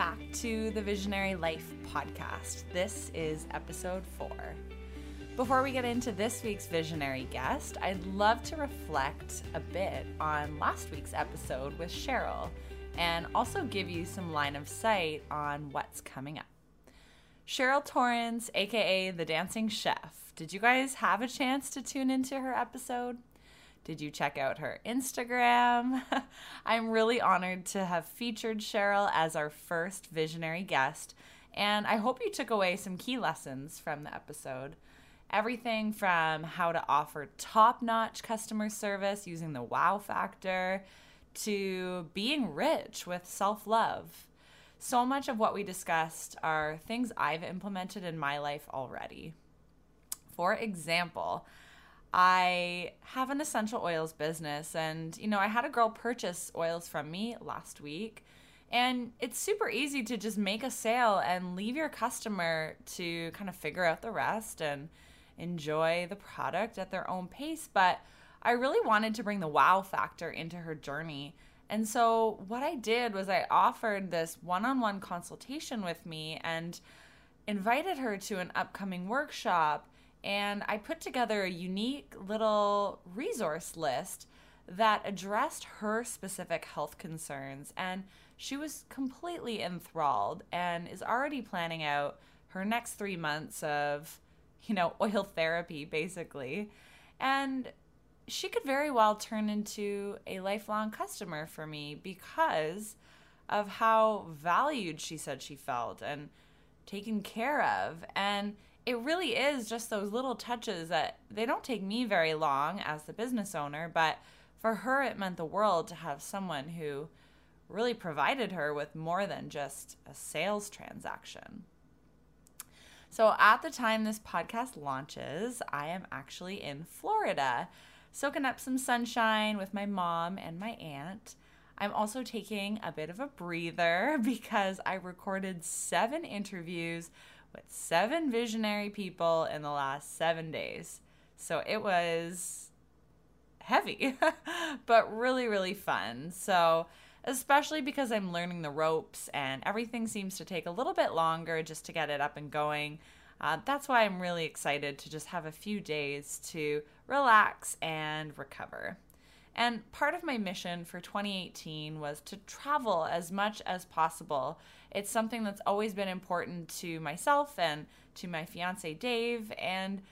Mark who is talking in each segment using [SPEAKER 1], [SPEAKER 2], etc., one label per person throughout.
[SPEAKER 1] back to the Visionary Life podcast. This is episode four. Before we get into this week's visionary guest, I'd love to reflect a bit on last week's episode with Cheryl and also give you some line of sight on what's coming up. Cheryl Torrance, aka the Dancing Chef, did you guys have a chance to tune into her episode? Did you check out her Instagram? I'm really honored to have featured Cheryl as our first visionary guest, and I hope you took away some key lessons from the episode. Everything from how to offer top notch customer service using the wow factor to being rich with self love. So much of what we discussed are things I've implemented in my life already. For example, I have an essential oils business, and you know, I had a girl purchase oils from me last week. And it's super easy to just make a sale and leave your customer to kind of figure out the rest and enjoy the product at their own pace. But I really wanted to bring the wow factor into her journey. And so, what I did was I offered this one on one consultation with me and invited her to an upcoming workshop and I put together a unique little resource list that addressed her specific health concerns. And she was completely enthralled and is already planning out her next three months of, you know, oil therapy, basically. And she could very well turn into a lifelong customer for me because of how valued she said she felt and taken care of. And it really is just those little touches that they don't take me very long as the business owner, but for her, it meant the world to have someone who really provided her with more than just a sales transaction. So, at the time this podcast launches, I am actually in Florida, soaking up some sunshine with my mom and my aunt. I'm also taking a bit of a breather because I recorded seven interviews with seven visionary people in the last seven days. So it was heavy, but really, really fun. So, especially because I'm learning the ropes and everything seems to take a little bit longer just to get it up and going. Uh, that's why I'm really excited to just have a few days to relax and recover. And part of my mission for 2018 was to travel as much as possible. It's something that's always been important to myself and to my fiance Dave. And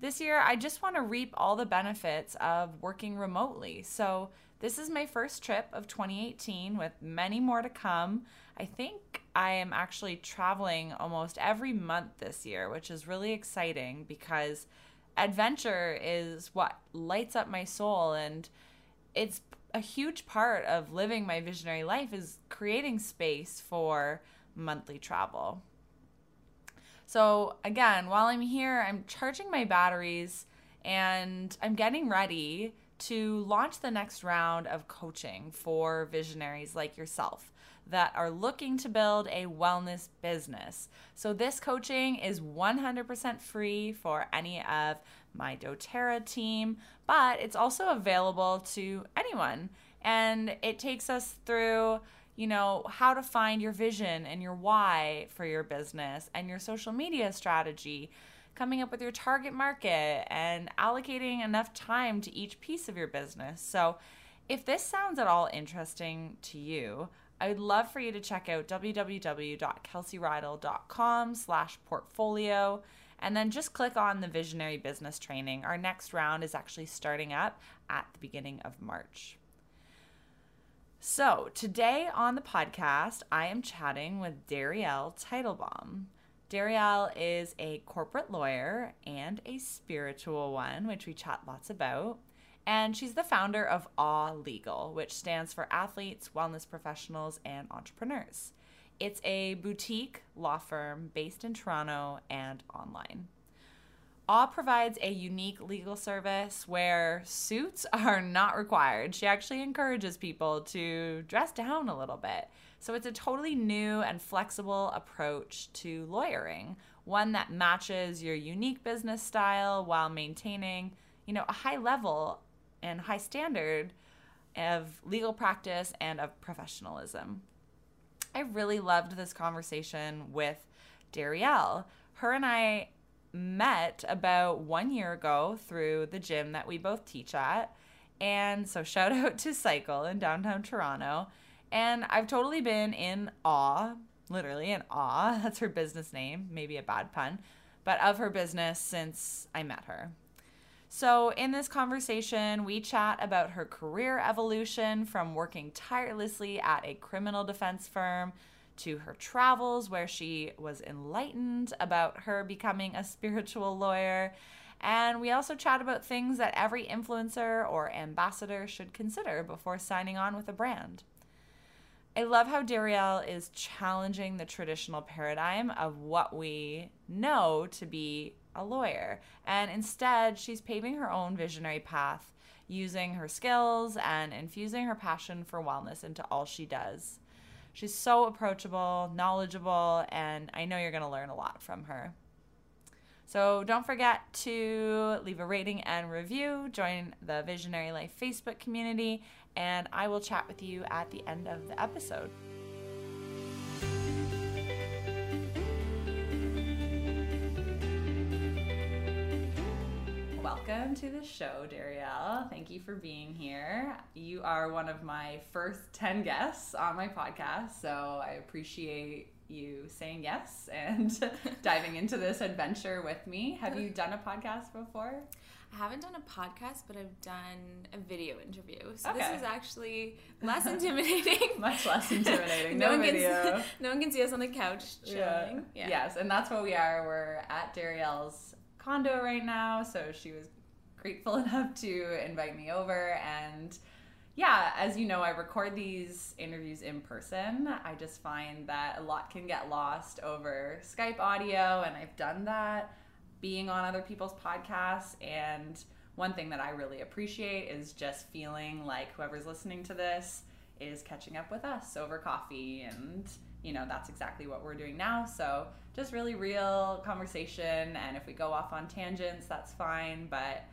[SPEAKER 1] this year, I just want to reap all the benefits of working remotely. So, this is my first trip of 2018 with many more to come. I think I am actually traveling almost every month this year, which is really exciting because adventure is what lights up my soul and it's a huge part of living my visionary life is creating space for monthly travel. So, again, while I'm here, I'm charging my batteries and I'm getting ready to launch the next round of coaching for visionaries like yourself that are looking to build a wellness business. So, this coaching is 100% free for any of my doTERRA team, but it's also available to anyone. And it takes us through, you know, how to find your vision and your why for your business and your social media strategy, coming up with your target market and allocating enough time to each piece of your business. So, if this sounds at all interesting to you, I would love for you to check out www.kelseyrydell.com slash portfolio and then just click on the Visionary Business Training. Our next round is actually starting up at the beginning of March. So, today on the podcast, I am chatting with Darielle Teitelbaum. Darielle is a corporate lawyer and a spiritual one, which we chat lots about. And she's the founder of Awe Legal, which stands for Athletes, Wellness Professionals, and Entrepreneurs. It's a boutique law firm based in Toronto and online. Awe provides a unique legal service where suits are not required. She actually encourages people to dress down a little bit. So it's a totally new and flexible approach to lawyering, one that matches your unique business style while maintaining, you know, a high level and high standard of legal practice and of professionalism. I really loved this conversation with Darielle. Her and I met about one year ago through the gym that we both teach at. And so, shout out to Cycle in downtown Toronto. And I've totally been in awe, literally in awe. That's her business name, maybe a bad pun, but of her business since I met her. So, in this conversation, we chat about her career evolution from working tirelessly at a criminal defense firm to her travels, where she was enlightened about her becoming a spiritual lawyer. And we also chat about things that every influencer or ambassador should consider before signing on with a brand. I love how Darielle is challenging the traditional paradigm of what we know to be a lawyer. And instead, she's paving her own visionary path using her skills and infusing her passion for wellness into all she does. She's so approachable, knowledgeable, and I know you're going to learn a lot from her. So don't forget to leave a rating and review, join the Visionary Life Facebook community, and I will chat with you at the end of the episode. Welcome to the show, Darielle. Thank you for being here. You are one of my first 10 guests on my podcast, so I appreciate you saying yes and diving into this adventure with me. Have you done a podcast before?
[SPEAKER 2] I haven't done a podcast, but I've done a video interview. So okay. this is actually less intimidating.
[SPEAKER 1] Much less intimidating. no, no, one video.
[SPEAKER 2] Can, no one can see us on the couch chilling. Yeah.
[SPEAKER 1] Yeah. Yes, and that's what we are. We're at Darielle's condo right now, so she was grateful enough to invite me over and yeah, as you know, I record these interviews in person. I just find that a lot can get lost over Skype audio, and I've done that being on other people's podcasts. And one thing that I really appreciate is just feeling like whoever's listening to this is catching up with us over coffee. And, you know, that's exactly what we're doing now. So just really real conversation. And if we go off on tangents, that's fine. But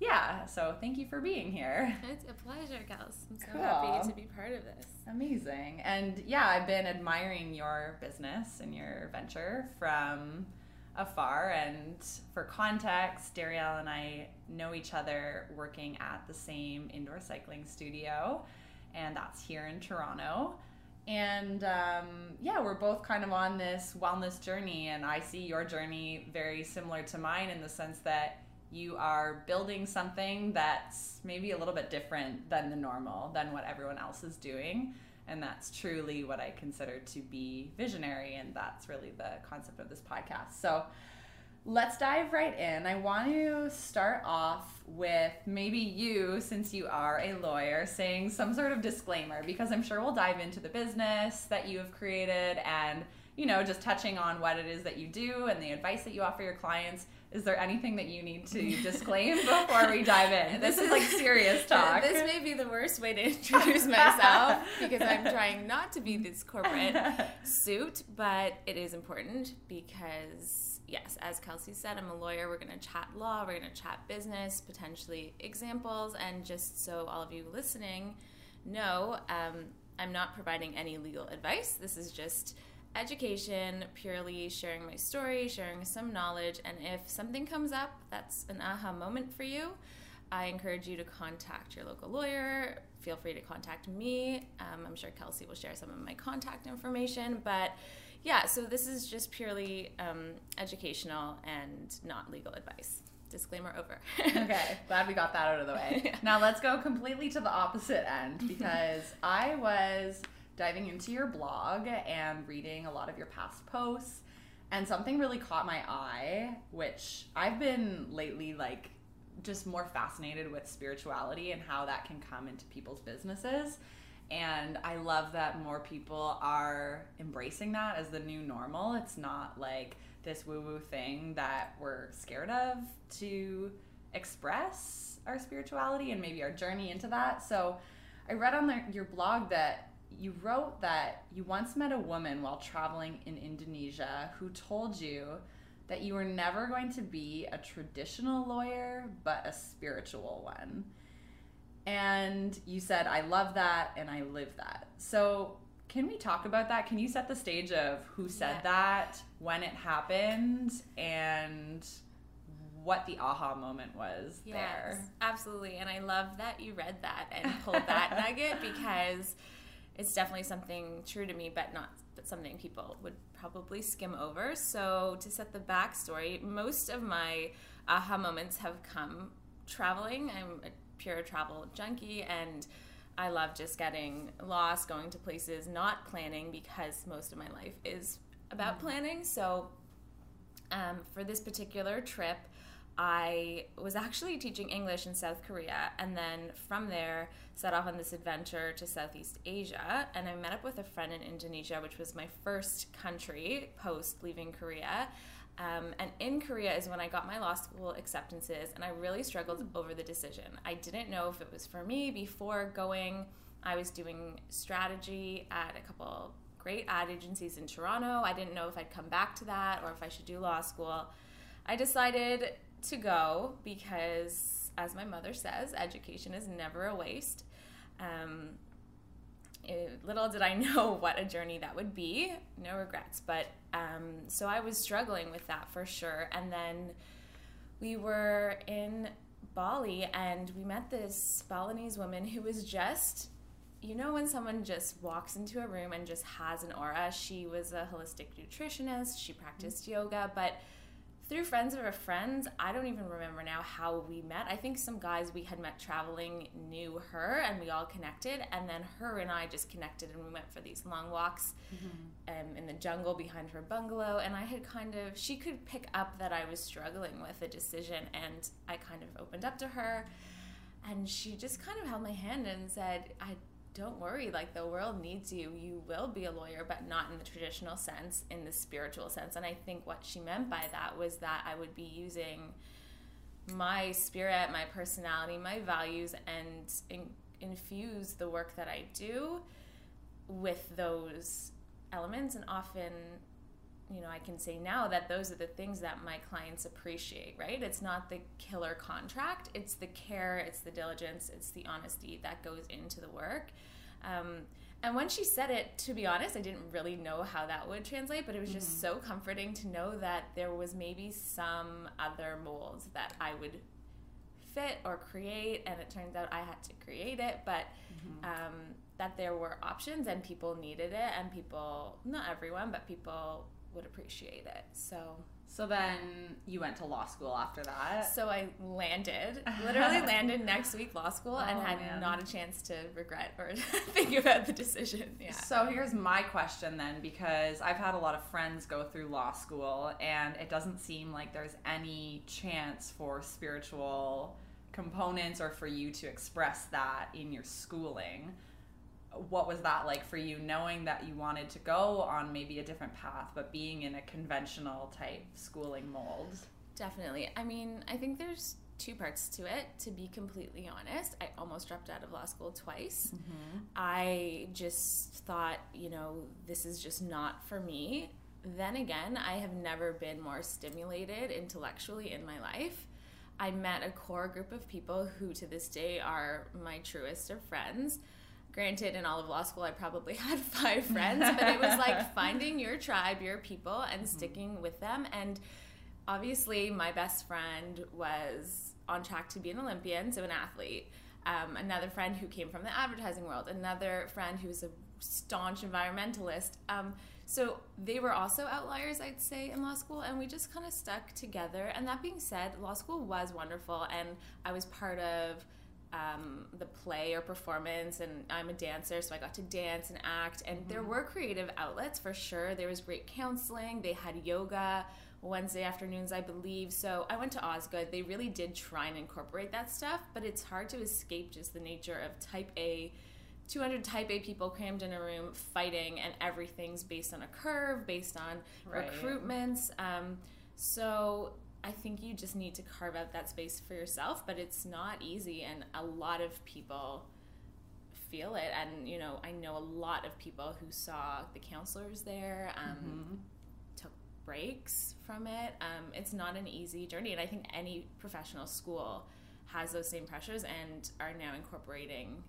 [SPEAKER 1] yeah, so thank you for being here.
[SPEAKER 2] It's a pleasure, Kels. I'm so cool. happy to be part of this.
[SPEAKER 1] Amazing. And yeah, I've been admiring your business and your venture from afar. And for context, Darielle and I know each other working at the same indoor cycling studio, and that's here in Toronto. And um, yeah, we're both kind of on this wellness journey, and I see your journey very similar to mine in the sense that you are building something that's maybe a little bit different than the normal, than what everyone else is doing. And that's truly what I consider to be visionary. And that's really the concept of this podcast. So let's dive right in. I want to start off with maybe you, since you are a lawyer, saying some sort of disclaimer, because I'm sure we'll dive into the business that you have created and you know, just touching on what it is that you do and the advice that you offer your clients. Is there anything that you need to disclaim before we dive in? This, this is like serious talk.
[SPEAKER 2] This may be the worst way to introduce myself because I'm trying not to be this corporate suit, but it is important because, yes, as Kelsey said, I'm a lawyer. We're going to chat law, we're going to chat business, potentially examples, and just so all of you listening know, um, I'm not providing any legal advice. This is just education, purely sharing my story, sharing some knowledge, and if something comes up that's an aha moment for you, I encourage you to contact your local lawyer. Feel free to contact me. Um, I'm sure Kelsey will share some of my contact information, but yeah, so this is just purely um, educational and not legal advice. Disclaimer over.
[SPEAKER 1] okay, glad we got that out of the way. Yeah. Now let's go completely to the opposite end because I was diving into your blog and reading a lot of your past posts. And something really caught my eye, which I've been lately like just more fascinated with spirituality and how that can come into people's businesses. And I love that more people are embracing that as the new normal. It's not like this woo woo thing that we're scared of to express our spirituality and maybe our journey into that. So I read on the, your blog that you wrote that you once met a woman while traveling in Indonesia who told you that you were never going to be a traditional lawyer, but a spiritual one. And you said, I love that and I live that. So, can we talk about that? Can you set the stage of who said
[SPEAKER 2] Yeah.
[SPEAKER 1] that, when it happened, and what the aha moment was there?
[SPEAKER 2] Yes, absolutely. And I love that you read that and pulled that nugget because it's definitely something true to me, but not but something people would probably skim over. So to set the backstory, most of my aha moments have come traveling. I'm a pure travel junkie and I love just getting lost, going to places, not planning because most of my life is about planning. So um, for this particular trip, I was actually teaching English in South Korea, and then from there set off on this adventure to Southeast Asia. And I met up with a friend in Indonesia, which was my first country post leaving Korea. Um, and in Korea is when I got my law school acceptances, and I really struggled over the decision. I didn't know if it was for me before going. I was doing strategy at a couple great ad agencies in Toronto. I didn't know if I'd come back to that or if I should do law school. I decided to go because, as my mother says, education is never a waste. Um, it- little did I know what a journey that would be. No regrets. But um, so I was struggling with that for sure. And then we were in Bali and we met this Balinese woman who was just, you know, when someone just walks into a room and just has an aura. She was a holistic nutritionist, she practiced yoga, but through friends of her friends, I don't even remember now how we met. I think some guys we had met traveling knew her and we all connected. And then her and I just connected and we went for these long walks um, in the jungle behind her bungalow. And I had kind of, she could pick up that I was struggling with a decision. And I kind of opened up to her. And she just kind of held my hand and said, I don't worry, like the world needs you. You will be a lawyer, but not in the traditional sense, in the spiritual sense. And I think what she meant by that was that I would be using my spirit, my personality, my values, and in, infuse the work that I do with those elements. And often, you know, I can say now that those are the things that my clients appreciate, right? It's not the killer contract, it's the care, it's the diligence, it's the honesty that goes into the work. Um, and when she said it, to be honest, I didn't really know how that would translate, but it was just so comforting to know that there was maybe some other molds that I would fit or create. And it turns out I had to create it, but um, that there were options and people needed it, and people, not everyone, but people would appreciate it. So.
[SPEAKER 1] So then you went to law school after that.
[SPEAKER 2] So I landed, literally landed next week law school, and
[SPEAKER 1] Oh,
[SPEAKER 2] had
[SPEAKER 1] man.
[SPEAKER 2] not a chance to regret or think about the decision. Yeah.
[SPEAKER 1] So here's my question then, because I've had a lot of friends go through law school, and it doesn't seem like there's any chance for spiritual components or for you to express that in your schooling. What was that like for you, knowing that you wanted to go on maybe a different path, but being in a conventional type schooling mold?
[SPEAKER 2] Definitely. I mean, I think there's two parts to it. To be completely honest, I almost dropped out of law school twice. Mm-hmm. I just thought, you know, this is just not for me. Then again, I have never been more stimulated intellectually in my life. I met a core group of people who to this day are my truest of friends. Granted, in all of law school, I probably had five friends, but it was like finding your tribe, your people, and sticking with them. And obviously, my best friend was on track to be an Olympian, so an athlete. Um, another friend who came from the advertising world, another friend who was a staunch environmentalist. Um, so they were also outliers, I'd say, in law school, and we just kind of stuck together. And that being said, law school was wonderful, and I was part of um, the play or performance, and I'm a dancer, so I got to dance and act. And there were creative outlets for sure. There was great counseling. They had yoga Wednesday afternoons, I believe. So I went to Osgoode. They really did try and incorporate that stuff, but it's hard to escape just the nature of type A. 200 type A people crammed in a room fighting, and everything's based on a curve, based on
[SPEAKER 1] Right.
[SPEAKER 2] recruitments. Um, so I think you just need to carve out that space for yourself, but it's not easy, and a lot of people feel it. And you know, I know a lot of people who saw the counselors there, um, took breaks from it. Um, it's not an easy journey, and I think any professional school has those same pressures and are now incorporating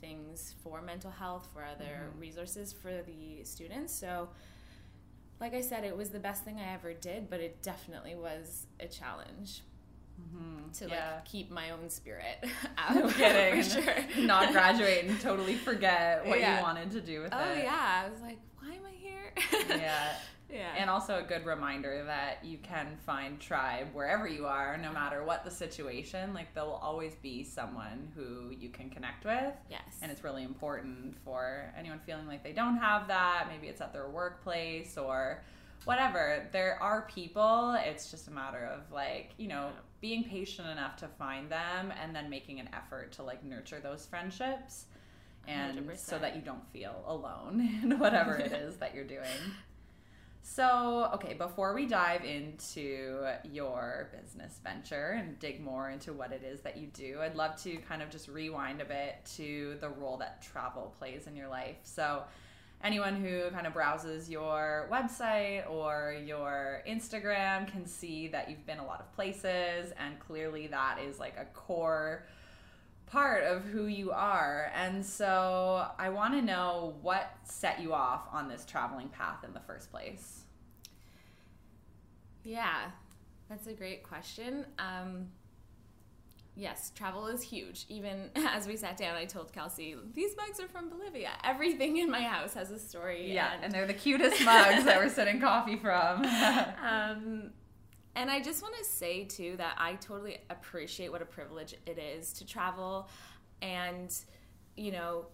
[SPEAKER 2] things for mental health, for other mm-hmm. resources for the students. So, like I said, it was the best thing I ever did, but it definitely was a challenge. Mm-hmm. To yeah. like keep my own spirit out. No
[SPEAKER 1] kidding. sure. Not graduate and totally forget what yeah. you wanted to do with
[SPEAKER 2] oh,
[SPEAKER 1] it.
[SPEAKER 2] Oh yeah. I was like, why am I here?
[SPEAKER 1] yeah. Yeah. And also a good reminder that you can find tribe wherever you are, no matter what the situation. Like there will always be someone who you can connect with.
[SPEAKER 2] Yes.
[SPEAKER 1] And it's really important for anyone feeling like they don't have that. Maybe it's at their workplace or whatever. There are people. It's just a matter of like, you know, being patient enough to find them and then making an effort to like nurture those friendships and 100%. so that you don't feel alone in whatever it is that you're doing. So, okay, before we dive into your business venture and dig more into what it is that you do, I'd love to kind of just rewind a bit to the role that travel plays in your life. So, anyone who kind of browses your website or your Instagram can see that you've been a lot of places, and clearly that is like a core part of who you are. And so I want to know what set you off on this traveling path in the first place.
[SPEAKER 2] Yeah, that's a great question. Um, yes, travel is huge. Even as we sat down, I told Kelsey, these mugs are from Bolivia. Everything in my house has a story.
[SPEAKER 1] Yeah, and, and they're the cutest mugs that we're sitting coffee from.
[SPEAKER 2] um, and I just want to say too that I totally appreciate what a privilege it is to travel and you know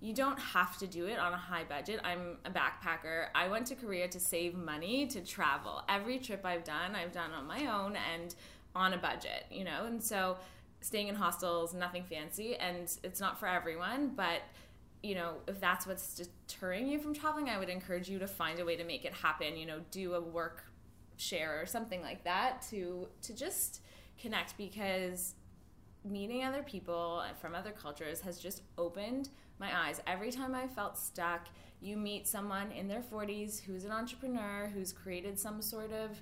[SPEAKER 2] you don't have to do it on a high budget. I'm a backpacker. I went to Korea to save money to travel. Every trip I've done, I've done on my own and on a budget, you know? And so staying in hostels, nothing fancy, and it's not for everyone, but you know, if that's what's deterring you from traveling, I would encourage you to find a way to make it happen, you know, do a work share or something like that to to just connect because meeting other people from other cultures has just opened my eyes. Every time I felt stuck, you meet someone in their 40s who's an entrepreneur who's created some sort of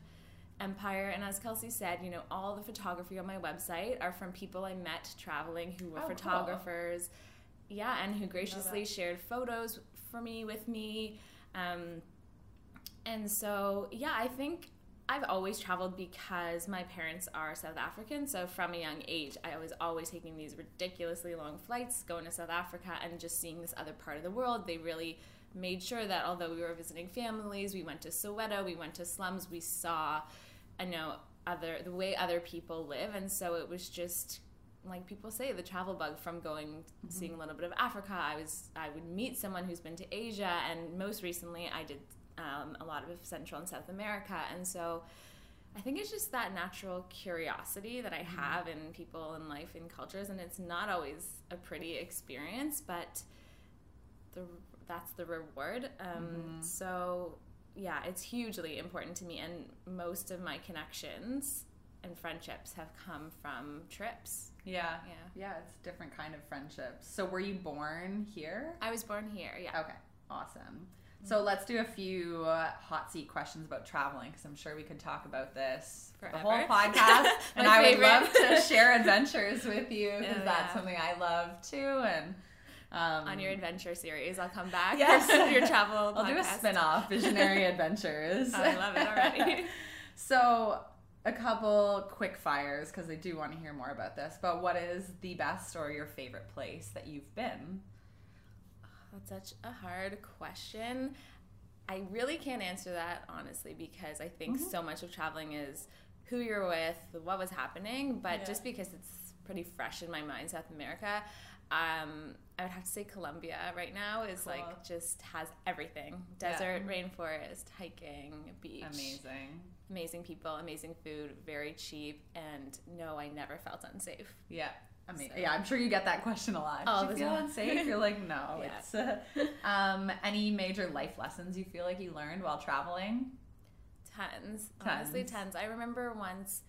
[SPEAKER 2] empire. And as Kelsey said, you know, all the photography on my website are from people I met traveling who were oh, photographers. Cool. Yeah, and who graciously shared photos for me with me. Um, and so, yeah, I think I've always traveled because my parents are South African. So from a young age, I was always taking these ridiculously long flights, going to South Africa and just seeing this other part of the world. They really made sure that although we were visiting families, we went to Soweto, we went to slums, we saw, I know, other the way other people live, and so it was just like people say the travel bug from going mm-hmm. seeing a little bit of Africa. I was I would meet someone who's been to Asia, and most recently I did um, a lot of Central and South America. And so I think it's just that natural curiosity that I mm-hmm. have in people and life and cultures. And it's not always a pretty experience, but the, that's the reward. Um, mm-hmm. So, yeah, it's hugely important to me. And most of my connections and friendships have come from trips.
[SPEAKER 1] Yeah. Yeah. Yeah, it's different kind of friendships. So were you born here?
[SPEAKER 2] I was born here, yeah.
[SPEAKER 1] Okay. Awesome. So let's do a few uh, hot seat questions about traveling because I'm sure we could talk about this Forever. the whole podcast. and I favorite. would love to share adventures with you because oh, that's yeah. something I love too. And
[SPEAKER 2] um, on your adventure series, I'll come back. Yes, your travel.
[SPEAKER 1] I'll podcast. do a spin-off, Visionary Adventures.
[SPEAKER 2] I love it already.
[SPEAKER 1] so a couple quick fires because I do want to hear more about this. But what is the best or your favorite place that you've been?
[SPEAKER 2] That's such a hard question. I really can't answer that honestly because I think mm-hmm. so much of traveling is who you're with, what was happening, but yeah. just because it's pretty fresh in my mind, South America, um, I would have to say Colombia right now is cool. like just has everything desert, yeah. rainforest, hiking, beach.
[SPEAKER 1] Amazing.
[SPEAKER 2] Amazing people, amazing food, very cheap, and no, I never felt unsafe.
[SPEAKER 1] Yeah, I mean, so. yeah, I'm sure you get that question a lot. All Do you feel unsafe? You're like, no. yeah. It's uh, um, any major life lessons you feel like you learned while traveling?
[SPEAKER 2] Tons, tons. honestly, tons. I remember once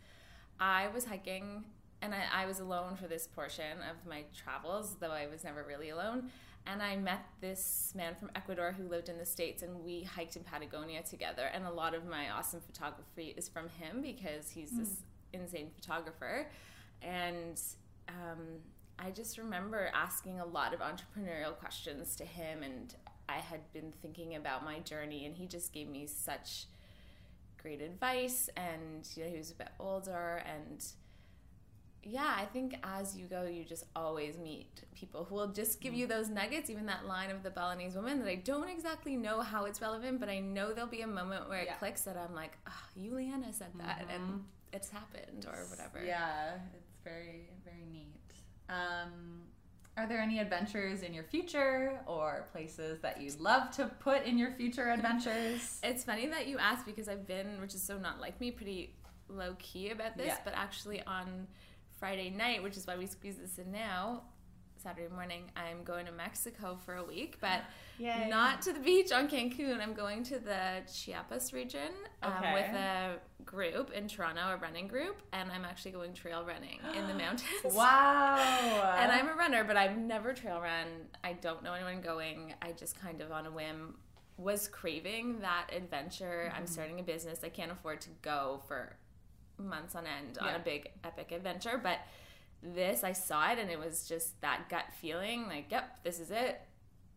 [SPEAKER 2] I was hiking and I, I was alone for this portion of my travels, though I was never really alone. And I met this man from Ecuador who lived in the States, and we hiked in Patagonia together. And a lot of my awesome photography is from him because he's mm. this insane photographer. And um, I just remember asking a lot of entrepreneurial questions to him, and I had been thinking about my journey, and he just gave me such great advice. And you know, he was a bit older, and yeah, I think as you go, you just always meet people who will just give you those nuggets. Even that line of the Balinese woman that I don't exactly know how it's relevant, but I know there'll be a moment where it
[SPEAKER 1] Yeah.
[SPEAKER 2] clicks that I'm like, oh, Juliana said that,
[SPEAKER 1] Mhm.
[SPEAKER 2] and it's happened or whatever.
[SPEAKER 1] Yeah, very, very neat. Um, are there any adventures in your future or places that you'd love to put in your future adventures?
[SPEAKER 2] It's funny that you asked because I've been, which is so not like me, pretty low key about this.
[SPEAKER 1] Yeah.
[SPEAKER 2] But actually, on Friday night, which is why we squeeze this in now, Saturday morning, I'm going to Mexico for a week, but
[SPEAKER 1] Yay.
[SPEAKER 2] not to the beach on Cancun. I'm going to the Chiapas region um,
[SPEAKER 1] Okay.
[SPEAKER 2] with a group in Toronto, a running group, and I'm actually going trail running in the mountains.
[SPEAKER 1] Wow.
[SPEAKER 2] And I'm a runner, but I've never trail run. I don't know anyone going. I just kind of on a whim was craving that adventure.
[SPEAKER 1] Mm-hmm.
[SPEAKER 2] I'm starting a business. I can't afford to go for months on end on a big epic adventure, but this I saw it and it was just that gut feeling like, yep, this is it.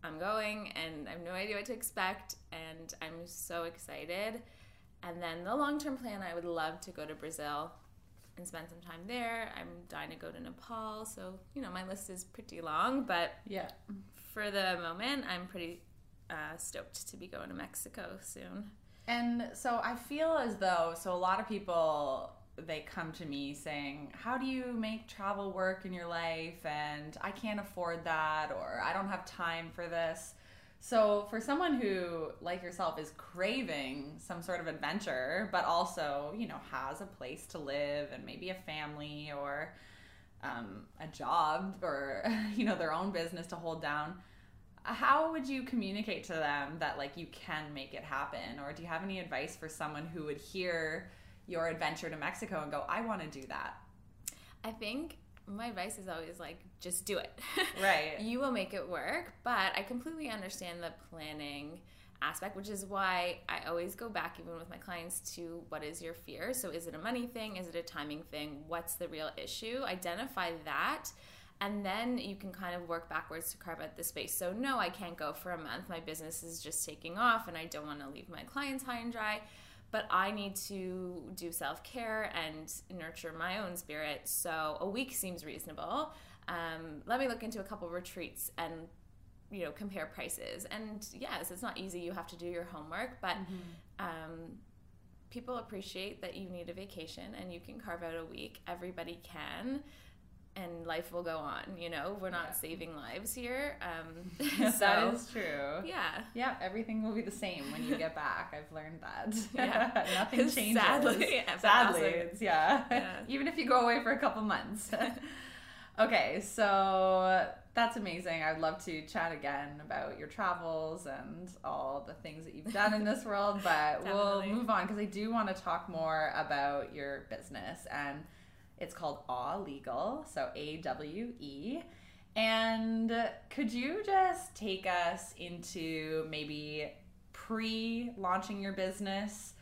[SPEAKER 2] I'm going and I have no idea what to expect and I'm so excited. And then the long-term plan, I would love to go to Brazil and spend some time there. I'm dying to go to Nepal, so you know my list is pretty long. But
[SPEAKER 1] yeah.
[SPEAKER 2] for the moment, I'm pretty uh, stoked to be going to Mexico soon.
[SPEAKER 1] And so I feel as though so a lot of people they come to me saying, "How do you make travel work in your life?" and I can't afford that or I don't have time for this. So for someone who like yourself is craving some sort of adventure but also, you know, has a place to live and maybe a family or um, a job or you know their own business to hold down how would you communicate to them that like you can make it happen or do you have any advice for someone who would hear your adventure to mexico and go i want to do that
[SPEAKER 2] I think my advice is always like, just do it.
[SPEAKER 1] Right.
[SPEAKER 2] you will make it work, but I completely understand the planning aspect, which is why I always go back, even with my clients, to what is your fear. So, is it a money thing? Is it a timing thing? What's the real issue? Identify that. And then you can kind of work backwards to carve out the space. So, no, I can't go for a month. My business is just taking off, and I don't want to leave my clients high and dry but I need to do self care and nurture my own spirit. So a week seems reasonable. Um, let me look into a couple retreats and you know compare prices. And yes, it's not easy. You have to do your homework, but um, people appreciate that you need a vacation and you can carve out a week. Everybody can. And life will go on, you know. We're not
[SPEAKER 1] Yeah.
[SPEAKER 2] saving lives here. Um, so,
[SPEAKER 1] is true
[SPEAKER 2] yeah.
[SPEAKER 1] yeah everything will be the same when you get back i've learned that
[SPEAKER 2] Yeah.
[SPEAKER 1] nothing changes
[SPEAKER 2] Sadly, yeah,
[SPEAKER 1] sadly yeah.
[SPEAKER 2] Yeah.
[SPEAKER 1] even if you go away for a couple months okay so that's amazing i'd love to chat again about your travels and all the things that you've done in this world but we'll move on because i do want to talk more about your business and it's called Awe Legal, so A W E. And could you just take us into maybe pre launching your business?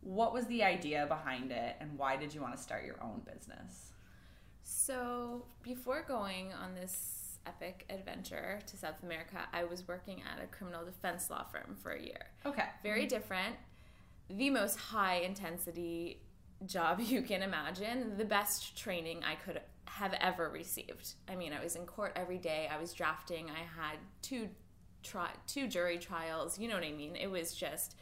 [SPEAKER 1] What was the idea behind it, and why did you want to start your own business?
[SPEAKER 2] So, before going on this epic adventure to South America, I was working at a criminal defense law firm for a year.
[SPEAKER 1] Okay.
[SPEAKER 2] Very different, the most high intensity job you can imagine, the best training I could have ever received. I mean, I was in court every day, I was drafting, I had two tri- two jury trials, you know what I mean? It was just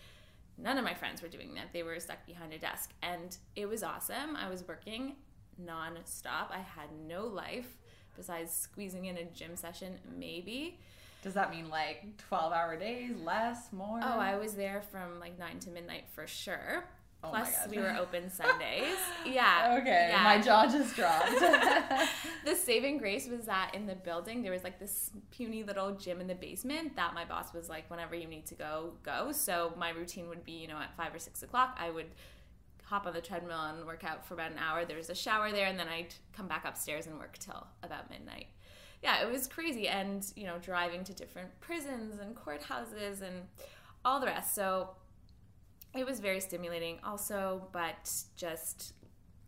[SPEAKER 2] none of my friends were doing that. They were stuck behind a desk and it was awesome. I was working non-stop. I had no life besides squeezing in a gym session maybe.
[SPEAKER 1] Does that mean like 12 hour days, less, more?
[SPEAKER 2] Oh, I was there from like 9 to midnight for sure.
[SPEAKER 1] Oh
[SPEAKER 2] Plus, we were open Sundays. Yeah.
[SPEAKER 1] Okay,
[SPEAKER 2] yeah.
[SPEAKER 1] my jaw just dropped.
[SPEAKER 2] the saving grace was that in the building there was like this puny little gym in the basement that my boss was like whenever you need to go go so my routine would be you know at five or six o'clock i would hop on the treadmill and work out for about an hour there was a shower there and then i'd come back upstairs and work till about midnight yeah it was crazy and you know driving to different prisons and courthouses and all the rest so it was very stimulating also but just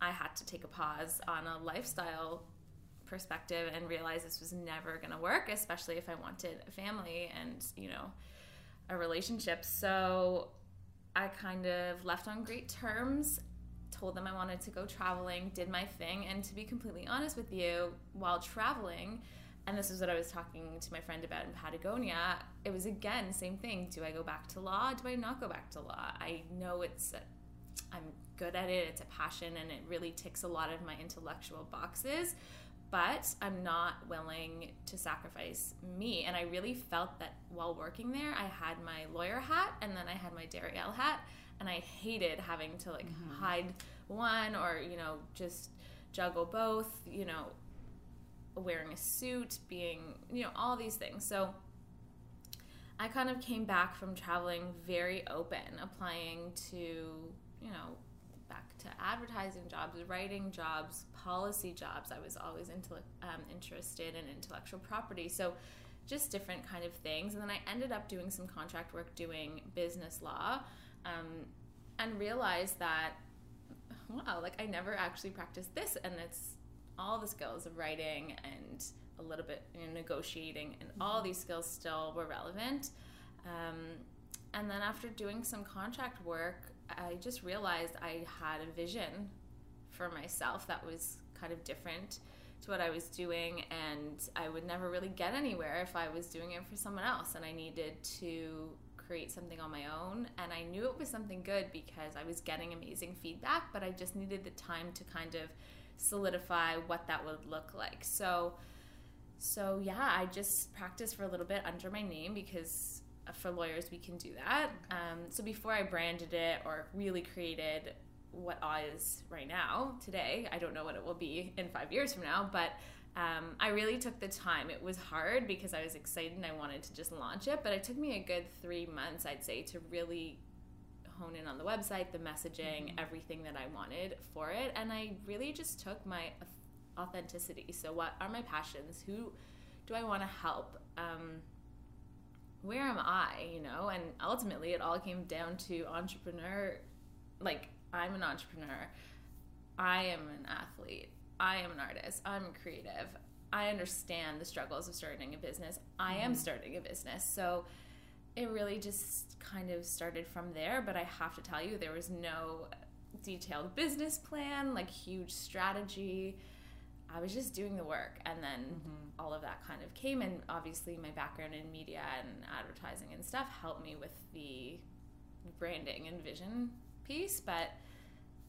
[SPEAKER 2] i had to take a pause on a lifestyle perspective and realize this was never going to work, especially if I wanted a family and, you know, a relationship. So I kind of left on great terms, told them I wanted to go traveling, did my thing. And to be completely honest with you, while traveling, and this is what I was talking to my friend about in Patagonia, it was again, same thing. Do I go back to law? Do I not go back to law? I know it's, I'm good at it, it's a passion, and it really ticks a lot of my intellectual boxes but I'm not willing to sacrifice me. And I really felt that while working there, I had my lawyer hat and then I had my Darielle hat, and I hated having to like mm-hmm. hide one or you know just juggle both. You know, wearing a suit, being you know all these things. So. I kind of came back from traveling very open, applying to, you know, back to advertising jobs, writing jobs, policy jobs. I was always into, um, interested in intellectual property. So just different kind of things. And then I ended up doing some contract work doing business law um, and realized that, wow, like I never actually practiced this. And it's all the skills of writing and a little bit you know, negotiating and all these skills still were relevant. Um, and then after doing some contract work, I just realized I had a vision for myself that was kind of different to what I was doing, and I would never really get anywhere if I was doing it for someone else. And I needed to create something on my own, and I knew it was something good because I was getting amazing feedback, but I just needed the time to kind of solidify what that would look like. So, so yeah, I just practiced for a little bit under my name because for lawyers, we can do that. Um, so before I branded it or really created what Awe is right now, today, I don't know what it will be in five years from now, but um, I really took the time. It was hard because I was excited and I wanted to just launch it, but it took me a good three months, I'd say, to really hone in on the website, the messaging, mm-hmm. everything that I wanted for it. And I really just took my authenticity. So, what are my passions? Who do I want to help? Um, where am I, you know? And ultimately, it all came down to entrepreneur. Like, I'm an entrepreneur. I am an athlete. I am an artist. I'm a creative. I understand the struggles of starting a business. I am mm-hmm. starting a business. So it really just kind of started from there. But I have to tell you, there was no detailed business plan, like huge strategy. I was just doing the work, and then mm-hmm. all of that kind of came. And obviously, my background in media and advertising and stuff helped me with the branding and vision piece. But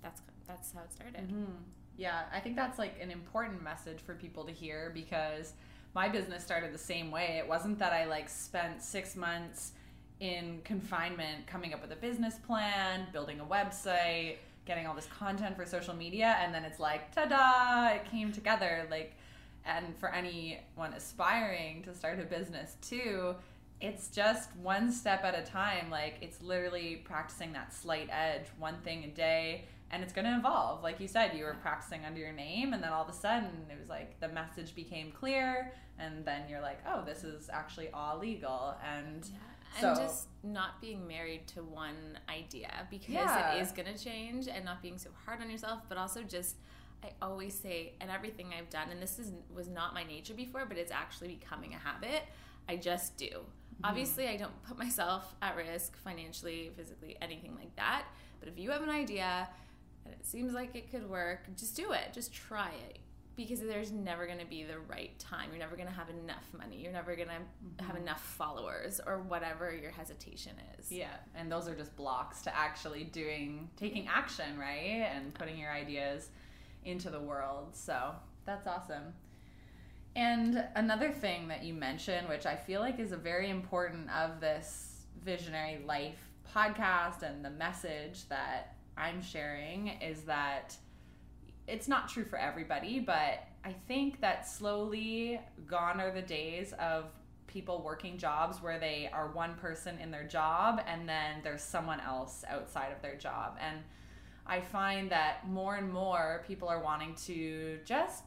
[SPEAKER 2] that's that's how it started.
[SPEAKER 1] Mm-hmm. Yeah, I think that's like an important message for people to hear because my business started the same way. It wasn't that I like spent six months in confinement coming up with a business plan, building a website getting all this content for social media and then it's like ta-da it came together like and for anyone aspiring to start a business too it's just one step at a time like it's literally practicing that slight edge one thing a day and it's going to evolve like you said you were practicing under your name and then all of a sudden it was like the message became clear and then you're like oh this is actually Awe Legal and yeah
[SPEAKER 2] and just not being married to one idea because yeah. it is going to change and not being so hard on yourself but also just i always say and everything i've done and this is was not my nature before but it's actually becoming a habit i just do mm-hmm. obviously i don't put myself at risk financially physically anything like that but if you have an idea and it seems like it could work just do it just try it because there's never going to be the right time. You're never going to have enough money. You're never going to mm-hmm. have enough followers or whatever your hesitation is.
[SPEAKER 1] Yeah, and those are just blocks to actually doing taking action, right? And putting your ideas into the world. So, that's awesome. And another thing that you mentioned, which I feel like is a very important of this visionary life podcast and the message that I'm sharing is that it's not true for everybody, but I think that slowly gone are the days of people working jobs where they are one person in their job and then there's someone else outside of their job. And I find that more and more people are wanting to just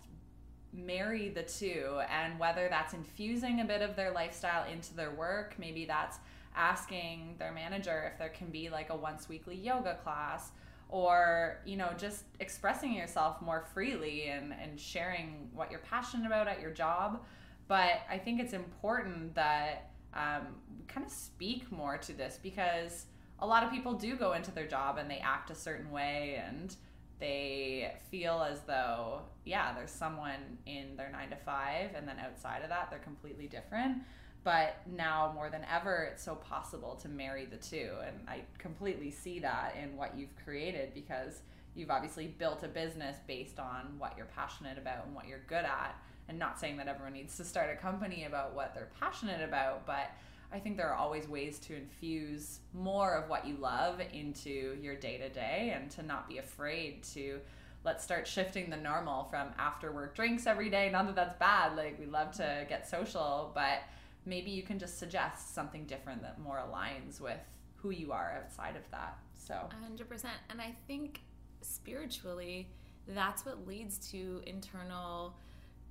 [SPEAKER 1] marry the two and whether that's infusing a bit of their lifestyle into their work, maybe that's asking their manager if there can be like a once weekly yoga class or you know just expressing yourself more freely and, and sharing what you're passionate about at your job. But i think it's important that um, kind of speak more to this because a lot of people do go into their job and they act a certain way and they feel as though yeah there's someone in their nine to five and then outside of that they're completely different but now more than ever it's so possible to marry the two. And i completely see that in what you've created because you've obviously built a business based on what you're passionate about and what you're good at. And not saying that everyone needs to start a company about what they're passionate about but i think there are always ways to infuse more of what you love into your day to day and to not be afraid to let's start shifting the normal from after work drinks every day not that that's bad like we love to get social but maybe you can just suggest something different that more aligns with who you are outside of that. So
[SPEAKER 2] 100%. And I think spiritually, that's what leads to internal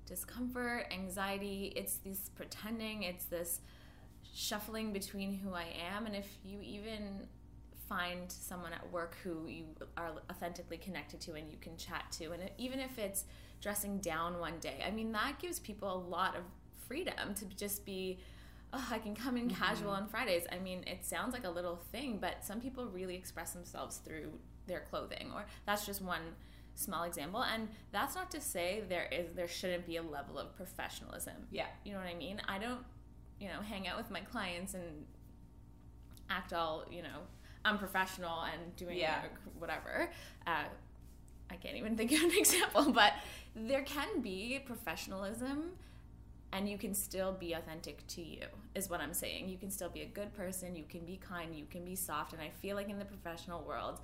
[SPEAKER 2] discomfort, anxiety. It's this pretending, it's this shuffling between who I am. And if you even find someone at work who you are authentically connected to and you can chat to, and even if it's dressing down one day, I mean, that gives people a lot of freedom to just be oh, I can come in mm-hmm. casual on Fridays. I mean, it sounds like a little thing, but some people really express themselves through their clothing, or that's just one small example. And that's not to say there is there shouldn't be a level of professionalism.
[SPEAKER 1] Yeah,
[SPEAKER 2] you know what I mean. I don't, you know, hang out with my clients and act all you know unprofessional and doing yeah. whatever. Uh, I can't even think of an example, but there can be professionalism and you can still be authentic to you is what i'm saying. You can still be a good person. You can be kind. You can be soft. And i feel like in the professional world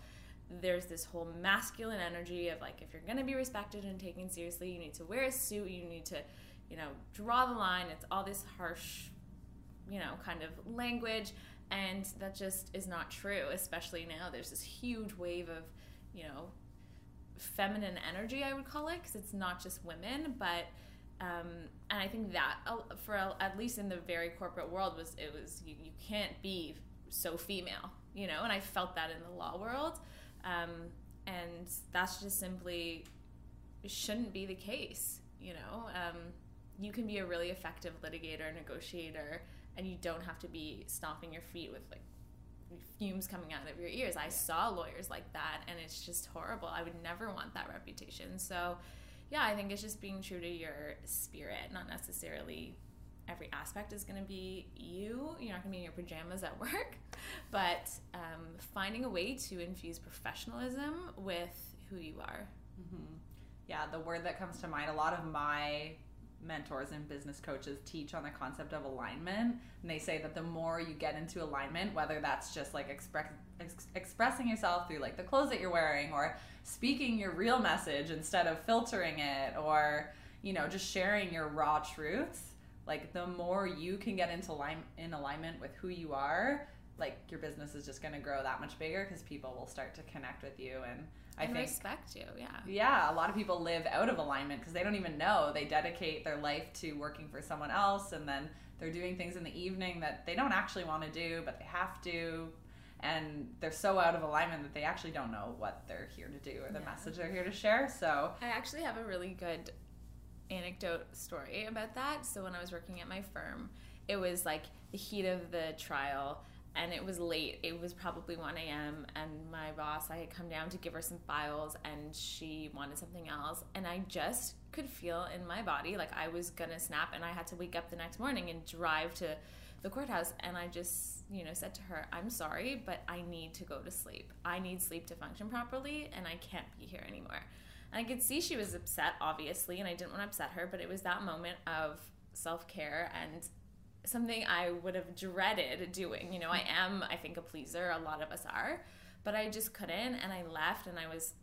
[SPEAKER 2] there's this whole masculine energy of like if you're going to be respected and taken seriously you need to wear a suit. You need to you know draw the line. It's all this harsh you know kind of language. And that just is not true especially now. There's this huge wave of you know feminine energy i would call it because it's not just women but um, and I think that uh, for at least in the very corporate world was it was you, you can't be so female, you know, and I felt that in the law world, um, and that's just simply shouldn't be the case, you know. Um, you can be a really effective litigator, negotiator, and you don't have to be stomping your feet with like fumes coming out of your ears. I saw lawyers like that, and it's just horrible. I would never want that reputation. So yeah, I think it's just being true to your spirit, not necessarily every aspect is going to be you. You're not going to be in your pajamas at work, but um, finding a way to infuse professionalism with who you are.
[SPEAKER 1] Mm-hmm. Yeah, the word that comes to mind, a lot of my mentors and business coaches teach on the concept of alignment and they say that the more you get into alignment whether that's just like express, ex- expressing yourself through like the clothes that you're wearing or speaking your real message instead of filtering it or you know just sharing your raw truths like the more you can get into line in alignment with who you are like your business is just going to grow that much bigger because people will start to connect with you and I
[SPEAKER 2] and
[SPEAKER 1] think
[SPEAKER 2] respect you. Yeah.
[SPEAKER 1] Yeah, a lot of people live out of alignment because they don't even know. They dedicate their life to working for someone else, and then they're doing things in the evening that they don't actually want to do, but they have to. And they're so out of alignment that they actually don't know what they're here to do or the yeah. message they're here to share. So
[SPEAKER 2] I actually have a really good anecdote story about that. So when I was working at my firm, it was like the heat of the trial and it was late. It was probably 1 a.m. And my boss, I had come down to give her some files, and she wanted something else. And I just could feel in my body like I was gonna snap, and I had to wake up the next morning and drive to the courthouse. And I just, you know, said to her, I'm sorry, but I need to go to sleep. I need sleep to function properly, and I can't be here anymore. And I could see she was upset, obviously, and I didn't want to upset her, but it was that moment of self care and something I would have dreaded doing. You know, I am, I think, a pleaser. A lot of us are. But I just couldn't. And I left and I was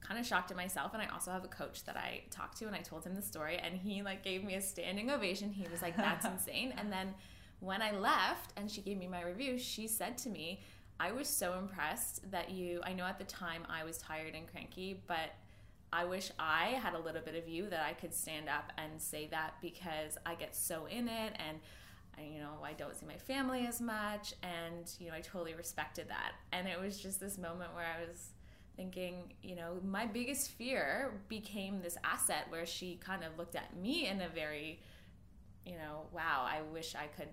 [SPEAKER 2] kind of shocked at myself. And I also have a coach that I talked to and I told him the story. And he like gave me a standing ovation. He was like, that's insane. And then when I left and she gave me my review, she said to me, I was so impressed that you, I know at the time I was tired and cranky, but I wish I had a little bit of you that I could stand up and say that because I get so in it and I, you know, I don't see my family as much. And, you know, I totally respected that. And it was just this moment where I was thinking, you know, my biggest fear became this asset where she kind of looked at me in a very, you know, wow, I wish I could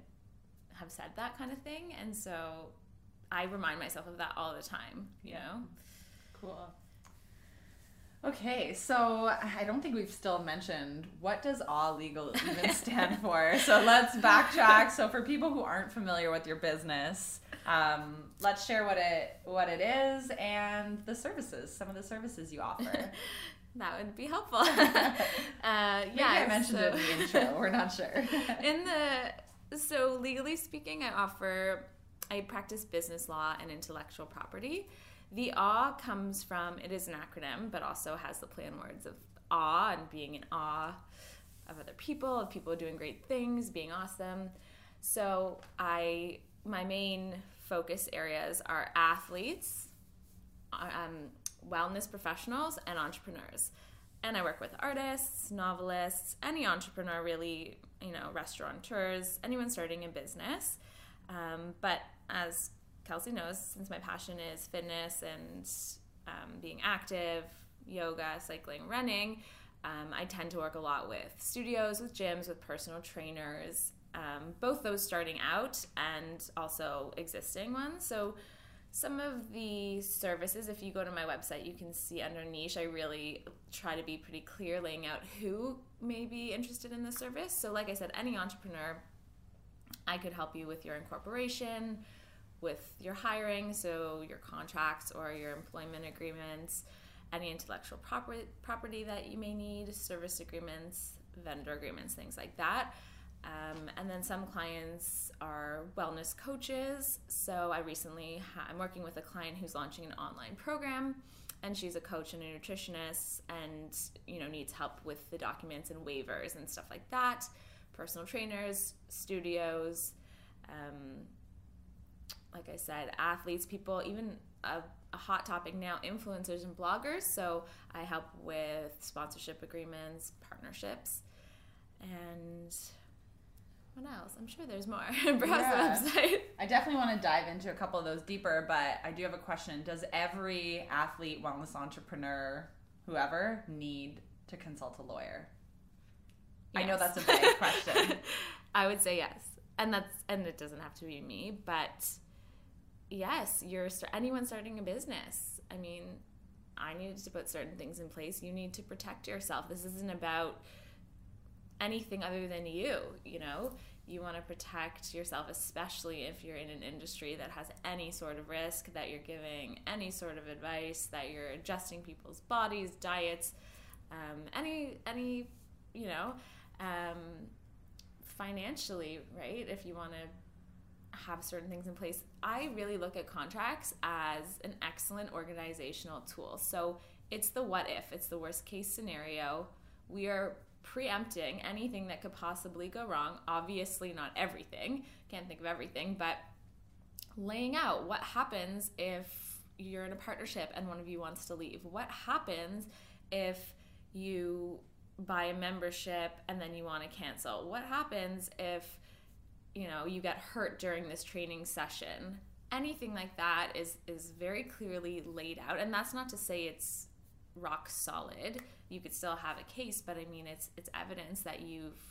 [SPEAKER 2] have said that kind of thing. And so I remind myself of that all the time, you know?
[SPEAKER 1] Cool. Okay, so I don't think we've still mentioned what does Awe Legal even stand for. So let's backtrack. So for people who aren't familiar with your business, um, let's share what it what it is and the services, some of the services you offer.
[SPEAKER 2] that would be helpful. uh,
[SPEAKER 1] Maybe yeah, I mentioned so, it in the intro. We're not sure.
[SPEAKER 2] in the so legally speaking, I offer I practice business law and intellectual property. The awe comes from, it is an acronym, but also has the play on words of awe and being in awe of other people, of people doing great things, being awesome. So I, my main focus areas are athletes, um, wellness professionals, and entrepreneurs. And I work with artists, novelists, any entrepreneur really, you know, restaurateurs, anyone starting a business. Um, but as Kelsey knows, since my passion is fitness and um, being active, yoga, cycling, running, um, I tend to work a lot with studios, with gyms, with personal trainers, um, both those starting out and also existing ones. So, some of the services, if you go to my website, you can see under niche, I really try to be pretty clear laying out who may be interested in the service. So, like I said, any entrepreneur, I could help you with your incorporation with your hiring, so your contracts or your employment agreements, any intellectual property property that you may need, service agreements, vendor agreements, things like that. Um, and then some clients are wellness coaches. So I recently ha- I'm working with a client who's launching an online program, and she's a coach and a nutritionist, and you know needs help with the documents and waivers and stuff like that. Personal trainers, studios. Um, like I said, athletes, people, even a, a, hot topic now, influencers and bloggers. So I help with sponsorship agreements, partnerships, and what else? I'm sure there's more. Browse yeah. the website.
[SPEAKER 1] I definitely want to dive into a couple of those deeper, but I do have a question. Does every athlete, wellness entrepreneur, whoever, need to consult a lawyer? Yes. I know that's a big question.
[SPEAKER 2] I would say yes. And that's and it doesn't have to be me, but yes, you're anyone starting a business. I mean, I needed to put certain things in place. You need to protect yourself. This isn't about anything other than you, you know? You want to protect yourself, especially if you're in an industry that has any sort of risk, that you're giving any sort of advice, that you're adjusting people's bodies, diets, um, any, any, you know, um, financially, right? If you want to have certain things in place. I really look at contracts as an excellent organizational tool. So it's the what if, it's the worst case scenario. We are preempting anything that could possibly go wrong. Obviously, not everything, can't think of everything, but laying out what happens if you're in a partnership and one of you wants to leave. What happens if you buy a membership and then you want to cancel? What happens if you know you get hurt during this training session. Anything like that is is very clearly laid out. And that's not to say it's rock solid. You could still have a case but i mean it's it's evidence that you've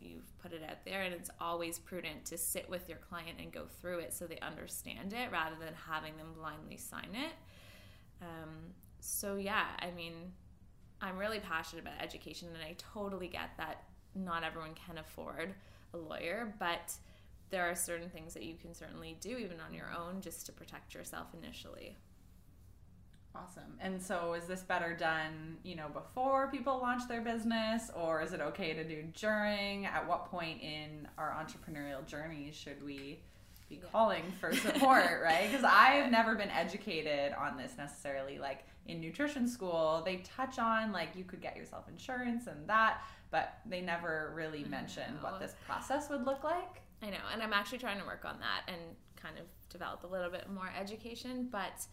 [SPEAKER 2] you've put it out there and it's always prudent to sit with your client and go through it so they understand it rather than having them blindly sign it. Um, so yeah i mean i'm really passionate about education and i totally get that not everyone can afford a lawyer, but there are certain things that you can certainly do even on your own just to protect yourself initially.
[SPEAKER 1] Awesome. And so is this better done, you know, before people launch their business or is it okay to do during? At what point in our entrepreneurial journey should we be yeah. calling for support, right? Because I've never been educated on this necessarily. Like in nutrition school, they touch on like you could get yourself insurance and that, but they never really mm-hmm. mentioned what this process would look like.
[SPEAKER 2] I know, and I'm actually trying to work on that and kind of develop a little bit more education. But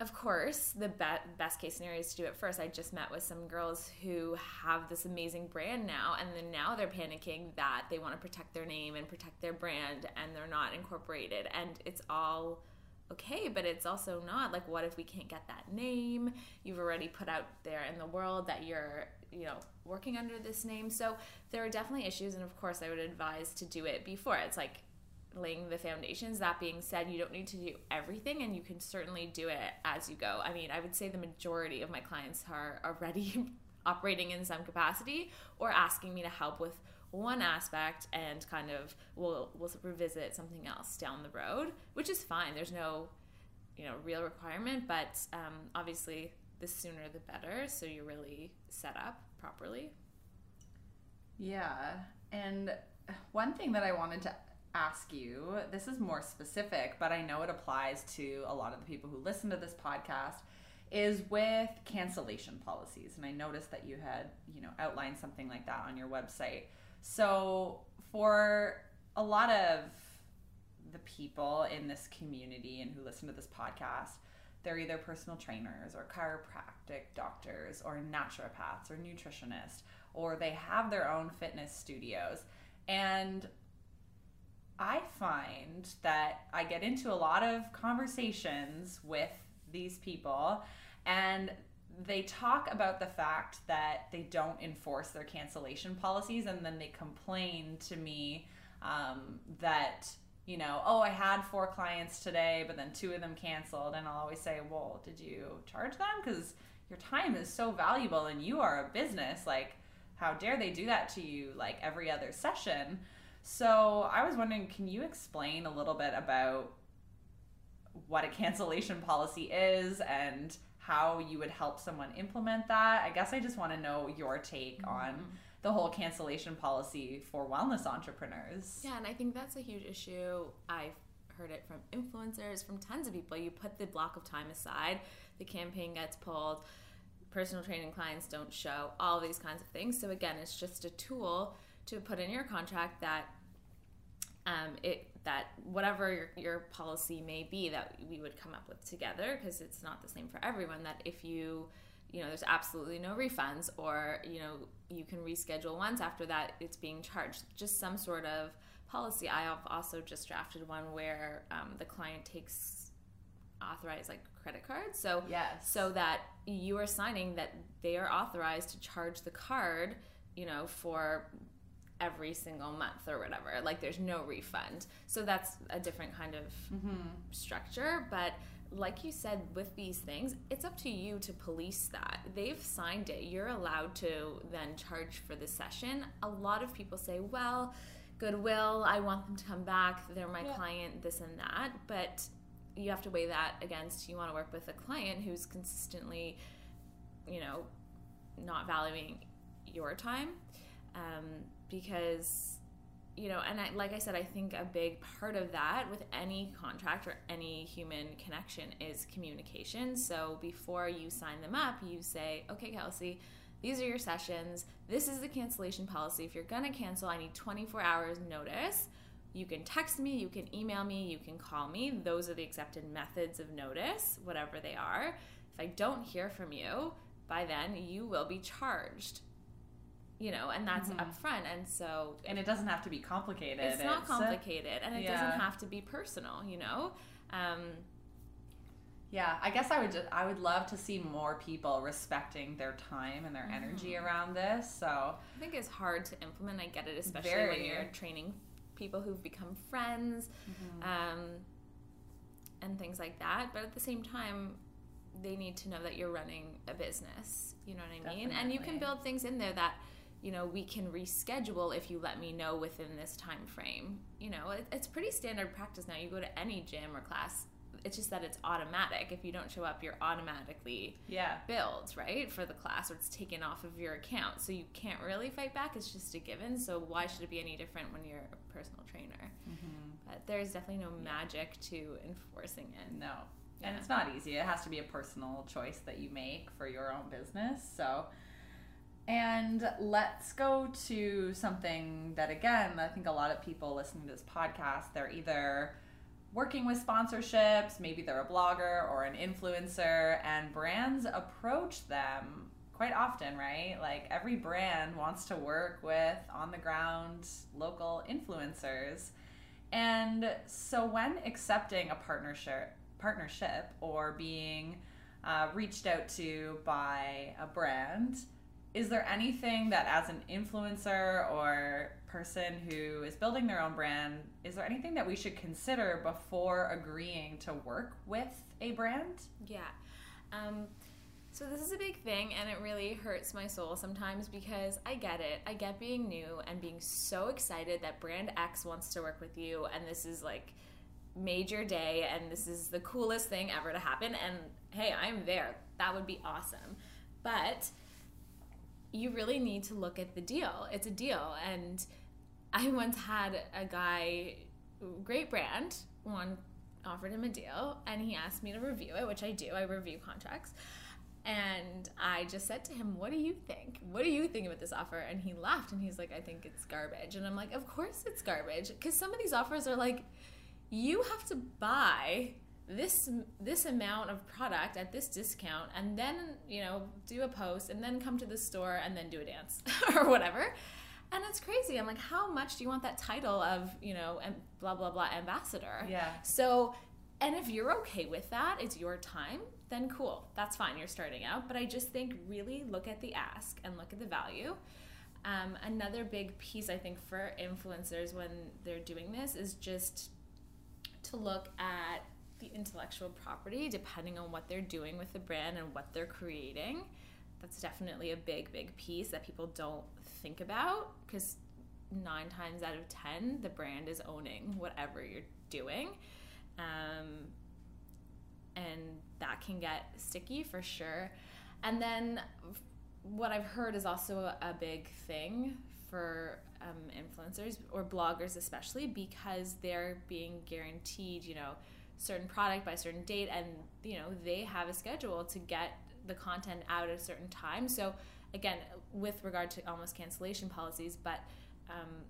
[SPEAKER 2] of course, the be- best case scenario is to do it first. I just met with some girls who have this amazing brand now, and then now they're panicking that they want to protect their name and protect their brand, and they're not incorporated. And it's all okay, but it's also not. Like, what if we can't get that name? You've already put out there in the world that you're, you know, working under this name. So there are definitely issues, and of course, I would advise to do it before. It's like laying the foundations. That being said, you don't need to do everything and you can certainly do it as you go. I mean, I would say the majority of my clients are already operating in some capacity or asking me to help with one aspect and kind of we'll we'll revisit something else down the road, which is fine. There's no you know real requirement, but um, obviously the sooner the better. So you're really set up properly.
[SPEAKER 1] Yeah, and one thing that I wanted to ask you this is more specific, but I know it applies to a lot of the people who listen to this podcast is with cancellation policies and I noticed that you had, you know, outlined something like that on your website. So, for a lot of the people in this community and who listen to this podcast, they're either personal trainers or chiropractic doctors or naturopaths or nutritionists or they have their own fitness studios. And I find that I get into a lot of conversations with these people and they talk about the fact that they don't enforce their cancellation policies and then they complain to me um, that you know oh i had four clients today but then two of them canceled. And i'll always say well did you charge them? Because your time is so valuable and you are a business. Like how dare they do that to you like every other session? So I was wondering, can you explain a little bit about what a cancellation policy is and how you would help someone implement that? I guess I just want to know your take mm-hmm. on the whole cancellation policy for wellness entrepreneurs.
[SPEAKER 2] Yeah, and I think that's a huge issue. I've heard it from influencers, from tons of people. You put the block of time aside, the campaign gets pulled, personal training clients don't show, all these kinds of things. So again, it's just a tool to put in your contract that um, it that whatever your, your policy may be that we would come up with together because it's not the same for everyone that if you you know there's absolutely no refunds or you know you can reschedule once after that it's being charged. Just some sort of policy. I have also just drafted one where um, the client takes authorized like credit cards. So
[SPEAKER 1] yes.
[SPEAKER 2] so that you are signing that they are authorized to charge the card you know for every single month or whatever. Like there's no refund. So that's a different kind of mm-hmm. structure. But like you said, with these things, it's up to you to police that. They've signed it. You're allowed to then charge for the session. A lot of people say, well, goodwill, I want them to come back. They're my yeah. client, this and that. But you have to weigh that against you want to work with a client who's consistently, you know, not valuing your time. Um, because you know and I, like i said i think a big part of that with any contract or any human connection is communication. So before you sign them up you say okay kelsey these are your sessions. This is the cancellation policy. If you're going to cancel i need 24 hours notice. You can text me you can email me you can call me. Those are the accepted methods of notice whatever they are. If i don't hear from you by then you will be charged you know, and that's mm-hmm. upfront. And so,
[SPEAKER 1] and it doesn't have to be complicated.
[SPEAKER 2] It's, it's not complicated, and it yeah. doesn't have to be personal. You know. Um,
[SPEAKER 1] yeah, I guess I would just, I would love to see more people respecting their time and their mm-hmm. energy around this. So I
[SPEAKER 2] think it's hard to implement. I get it, especially Very. when you're training people who've become friends, mm-hmm. um, and things like that. But at the same time, they need to know that you're running a business. You know what I mean? Definitely. And you can build things in there that you know we can reschedule if you let me know within this time frame. You know it, it's pretty standard practice now. You go to any gym or class it's just that it's automatic. If you don't show up you're automatically
[SPEAKER 1] yeah.
[SPEAKER 2] billed right for the class or it's taken off of your account. So you can't really fight back. It's just a given. So why should it be any different when you're a personal trainer? Mm-hmm. but there's definitely no magic to enforcing it.
[SPEAKER 1] No. Yeah. and it's not easy. It has to be a personal choice that you make for your own business. So and let's go to something that, again, I think a lot of people listening to this podcast, they're either working with sponsorships, maybe they're a blogger or an influencer, and brands approach them quite often, right? Like every brand wants to work with on the ground local influencers. And so when accepting a partnership partnership or being uh, reached out to by a brand, is there anything that as an influencer or person who is building their own brand, is there anything that we should consider before agreeing to work with a brand?
[SPEAKER 2] Yeah. Um, so this is a big thing and it really hurts my soul sometimes because I get it. I get being new and being so excited that brand X wants to work with you and this is like major day and this is the coolest thing ever to happen and hey, I'm there. That would be awesome. But you really need to look at the deal. It's a deal and I once had a guy great brand one offered him a deal and he asked me to review it, which I do. I review contracts. And I just said to him, What do you think? What do you think about this offer? And he laughed and he's like, I think it's garbage. And I'm like, Of course it's garbage. Because some of these offers are like, you have to buy this this amount of product at this discount and then you know do a post and then come to the store and then do a dance or whatever and it's crazy i'm like how much do you want that title of you know and blah blah blah ambassador
[SPEAKER 1] Yeah.
[SPEAKER 2] so and if you're okay with that it's your time then cool. That's fine. You're starting out. But I just think really look at the ask and look at the value. Um, another big piece I think for influencers when they're doing this is just to look at the intellectual property depending on what they're doing with the brand and what they're creating. That's definitely a big, big piece that people don't think about because nine times out of ten, the brand is owning whatever you're doing. Um, and that can get sticky for sure. And then what I've heard is also a big thing for um, influencers or bloggers, especially because they're being guaranteed, you know, certain product by certain date, and you know they have a schedule to get the content out at a certain time. So again, with regard to almost cancellation policies, but um,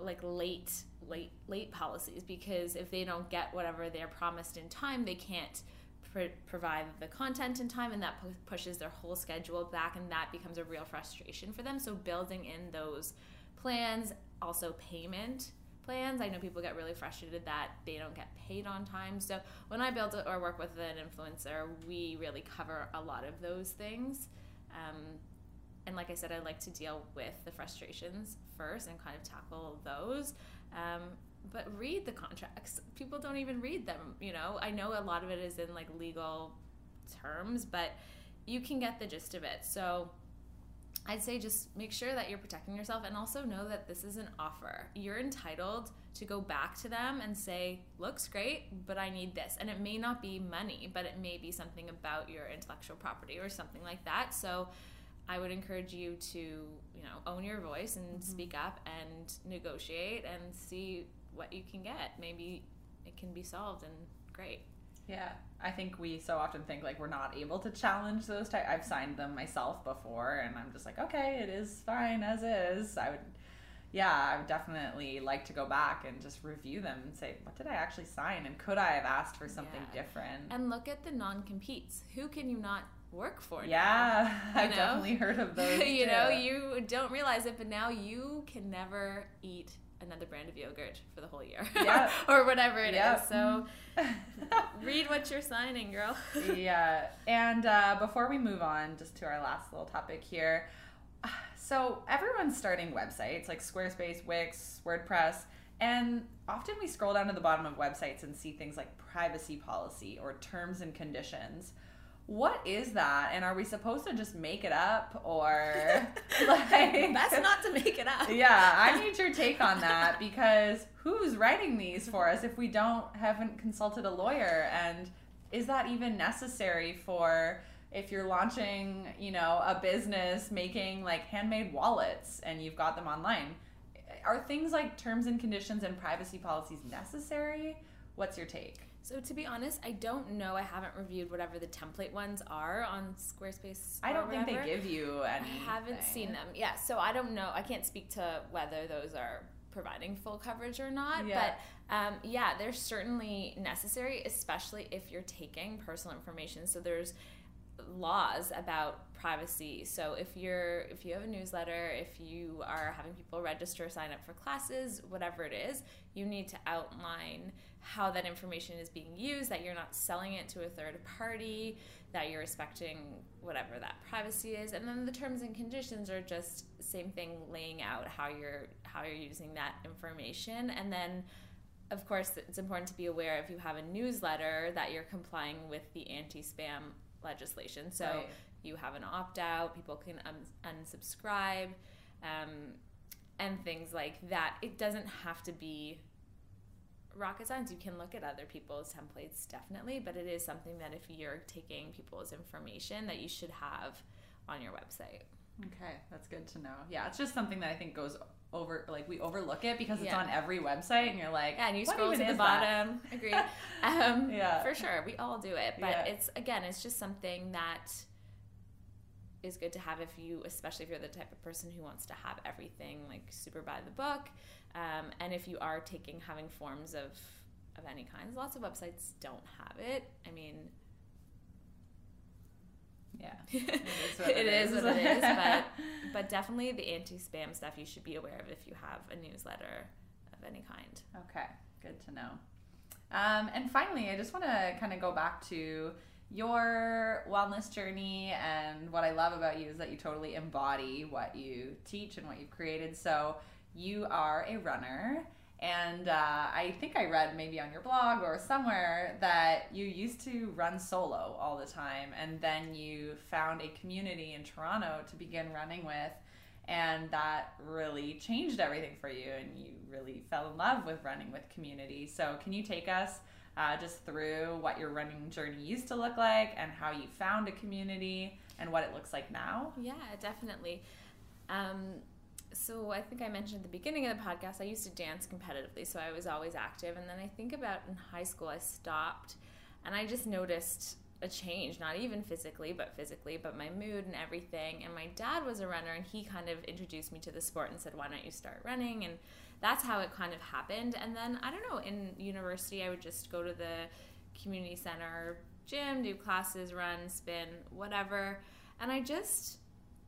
[SPEAKER 2] like late late late policies because if they don't get whatever they're promised in time they can't pr- provide the content in time and that pu- pushes their whole schedule back and that becomes a real frustration for them so building in those plans also payment plans i know people get really frustrated that they don't get paid on time so when i build or work with an influencer we really cover a lot of those things um, and like I said, I like to deal with the frustrations first and kind of tackle those. Um, but read the contracts. People don't even read them. You know, I know a lot of it is in like legal terms, but you can get the gist of it. So I'd say just make sure that you're protecting yourself and also know that this is an offer. You're entitled to go back to them and say, looks great, but I need this. And it may not be money, but it may be something about your intellectual property or something like that. So I would encourage you to, you know, own your voice and mm-hmm. speak up and negotiate and see what you can get. Maybe it can be solved and great.
[SPEAKER 1] Yeah, I think we so often think like we're not able to challenge those type. I've signed them myself before, and I'm just like, okay, it is fine as is. I would, yeah, I would definitely like to go back and just review them and say, what did I actually sign, and could I have asked for something yeah. different?
[SPEAKER 2] And look at the non competes. Who can you not work for.
[SPEAKER 1] Yeah, now, I've know? definitely heard of those.
[SPEAKER 2] you know, you don't realize it, but now you can never eat another brand of yogurt for the whole year. Yeah. or whatever it yep. is. So read what you're signing, girl.
[SPEAKER 1] yeah. And uh, before we move on, just to our last little topic here. So everyone's starting websites like Squarespace, Wix, WordPress. And often we scroll down to the bottom of websites and see things like privacy policy or terms and conditions what is that? And are we supposed to just make it up or
[SPEAKER 2] like That's not to make it up.
[SPEAKER 1] yeah, I need your take on that because who's writing these for us if we don't haven't consulted a lawyer and is that even necessary for if you're launching, you know, a business making like handmade wallets and you've got them online? Are things like terms and conditions and privacy policies necessary? What's your take?
[SPEAKER 2] So to be honest, I don't know. I haven't reviewed whatever the template ones are on Squarespace.
[SPEAKER 1] I don't think they give you any.
[SPEAKER 2] I haven't seen them. Yeah, so I don't know. I can't speak to whether those are providing full coverage or not.
[SPEAKER 1] Yeah.
[SPEAKER 2] But um, yeah, they're certainly necessary, especially if you're taking personal information. So there's laws about privacy. So if you're if you have a newsletter, if you are having people register, sign up for classes, whatever it is, you need to outline how that information is being used, that you're not selling it to a third party, that you're respecting whatever that privacy is. And then the terms and conditions are just same thing laying out how you're how you're using that information and then of course it's important to be aware if you have a newsletter that you're complying with the anti-spam legislation. So
[SPEAKER 1] Right.
[SPEAKER 2] you have an opt out, people can unsubscribe, um, and things like that. It doesn't have to be rocket science. You can look at other people's templates, definitely, but it is something that if you're taking people's information, that you should have on your website.
[SPEAKER 1] Okay, that's good to know. Yeah, it's just something that I think goes over, like we overlook it because it's
[SPEAKER 2] Yeah.
[SPEAKER 1] on every website, and you're like,
[SPEAKER 2] Yeah, and you scroll to the
[SPEAKER 1] is that?"
[SPEAKER 2] bottom. Agree. Um,
[SPEAKER 1] Yeah.
[SPEAKER 2] for sure. We all do it, but
[SPEAKER 1] Yeah.
[SPEAKER 2] it's again, it's just something that is good to have if you, especially if you're the type of person who wants to have everything like super by the book, um, and if you are taking having forms of of any kinds. Lots of websites don't have it. I mean,
[SPEAKER 1] Yeah,
[SPEAKER 2] it
[SPEAKER 1] is what it
[SPEAKER 2] is
[SPEAKER 1] is.
[SPEAKER 2] what it is, but but definitely the anti-spam stuff you should be aware of if you have a newsletter of any kind.
[SPEAKER 1] Okay, good to know. Um, and finally, I just want to kind of go back to your wellness journey. And what I love about you is that you totally embody what you teach and what you've created. So you are a runner. And uh, I think I read maybe on your blog or somewhere that you used to run solo all the time. And then you found a community in Toronto to begin running with and that really changed everything for you and you really fell in love with running with community so can you take us uh, just through what your running journey used to look like and how you found a community and what it looks like now
[SPEAKER 2] Yeah, definitely. Um, so I think I mentioned at the beginning of the podcast, I used to dance competitively, so I was always active. And then I think about in high school, I stopped, and I just noticed a change, not even physically, but physically, but my mood and everything. And my dad was a runner, and he kind of introduced me to the sport and said, "Why don't you start running?" And that's how it kind of happened. And then I don't know, in university, I would just go to the community center gym, do classes, run, spin, whatever. And I just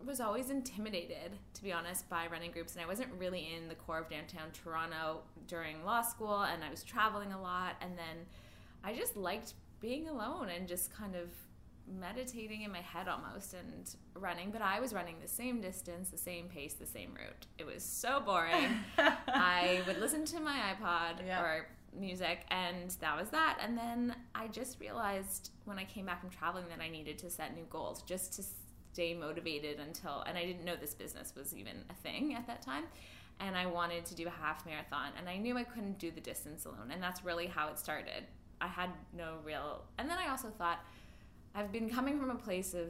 [SPEAKER 2] was always intimidated, to be honest, by running groups. And I wasn't really in the core of downtown Toronto during law school, and I was traveling a lot. And then I just liked being alone and just kind of meditating in my head almost and running. But I was running the same distance, the same pace, the same route. It was so boring. I would listen to my iPod
[SPEAKER 1] Yeah.
[SPEAKER 2] or music, and that was that. And then I just realized when I came back from traveling that I needed to set new goals just to stay motivated until, and I didn't know this business was even a thing at that time. And I wanted to do a half marathon, and I knew I couldn't do the distance alone. And that's really how it started. I had no real, and then I also thought, I've been coming from a place of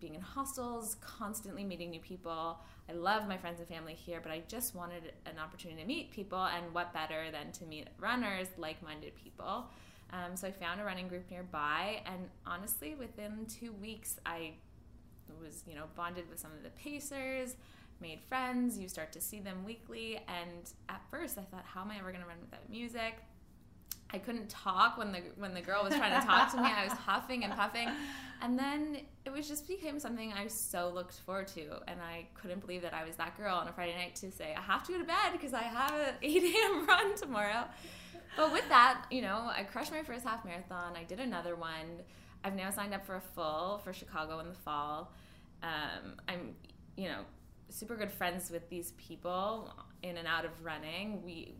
[SPEAKER 2] being in hostels, constantly meeting new people. I love my friends and family here, but I just wanted an opportunity to meet people, and what better than to meet runners, like minded people. Um, so I found a running group nearby, and honestly, within two weeks, I was, you know, bonded with some of the pacers, made friends. You start to see them weekly, and at first, I thought, how am I ever going to run without music? I couldn't talk when the when the girl was trying to talk to me. I was huffing and puffing, and then it was just became something I so looked forward to, and I couldn't believe that I was that girl on a Friday night to say I have to go to bed because I have an 8 a.m. run tomorrow. But with that, you know, I crushed my first half marathon. I did another one. I've now signed up for a full for Chicago in the fall. Um, I'm, you know, super good friends with these people in and out of running. We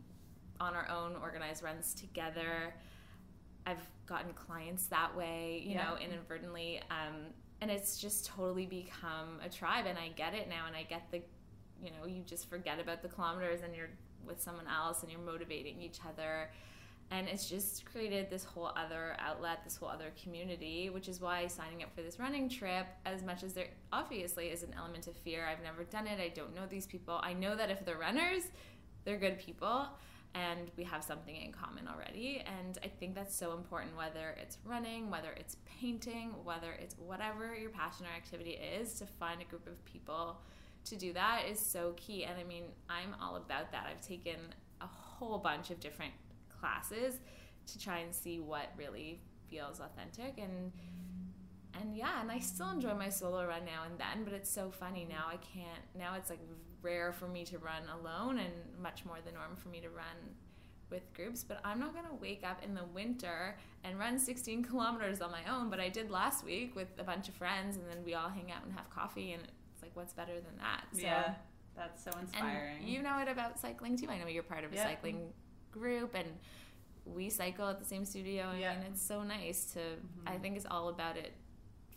[SPEAKER 2] on our own organize runs together. I've gotten clients that way, you
[SPEAKER 1] Yeah.
[SPEAKER 2] know, inadvertently. Um, and it's just totally become a tribe. And I get it now. And I get the, you know, you just forget about the kilometers and you're with someone else and you're motivating each other. And it's just created this whole other outlet, this whole other community, which is why signing up for this running trip, as much as there obviously is an element of fear, I've never done it, I don't know these people. I know that if they're runners, they're good people and we have something in common already. And I think that's so important, whether it's running, whether it's painting, whether it's whatever your passion or activity is, to find a group of people to do that is so key. And I mean, I'm all about that. I've taken a whole bunch of different classes to try and see what really feels authentic and and yeah, and I still enjoy my solo run now and then, but it's so funny now I can't now it's like rare for me to run alone and much more the norm for me to run with groups, but I'm not going to wake up in the winter and run 16 kilometers on my own, but I did last week with a bunch of friends and then we all hang out and have coffee and it's like what's better than that?
[SPEAKER 1] So, yeah. That's so inspiring.
[SPEAKER 2] And you know it about cycling too. I know you're part of a yeah. cycling group and we cycle at the same studio. I yeah. mean, it's so nice to. Mm-hmm. I think it's all about it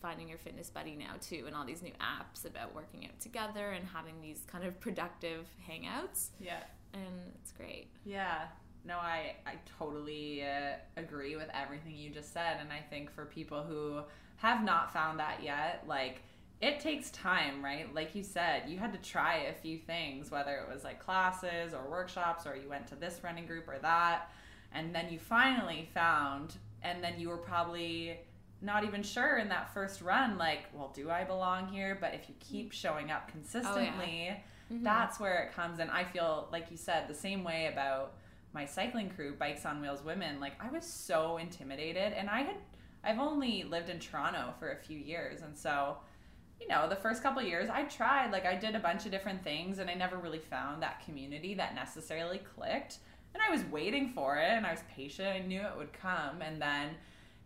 [SPEAKER 2] finding your fitness buddy now too, and all these new apps about working out together and having these kind of productive hangouts.
[SPEAKER 1] Yeah,
[SPEAKER 2] and it's great.
[SPEAKER 1] Yeah. No, I I totally uh, agree with everything you just said, and I think for people who have not found that yet, like it takes time, right? Like you said, you had to try a few things, whether it was like classes or workshops, or you went to this running group or that and then you finally found and then you were probably not even sure in that first run like well do i belong here but if you keep showing up consistently oh, yeah. mm-hmm. that's where it comes and i feel like you said the same way about my cycling crew bikes on wheels women like i was so intimidated and i had i've only lived in toronto for a few years and so you know the first couple years i tried like i did a bunch of different things and i never really found that community that necessarily clicked and I was waiting for it and I was patient. I knew it would come. And then,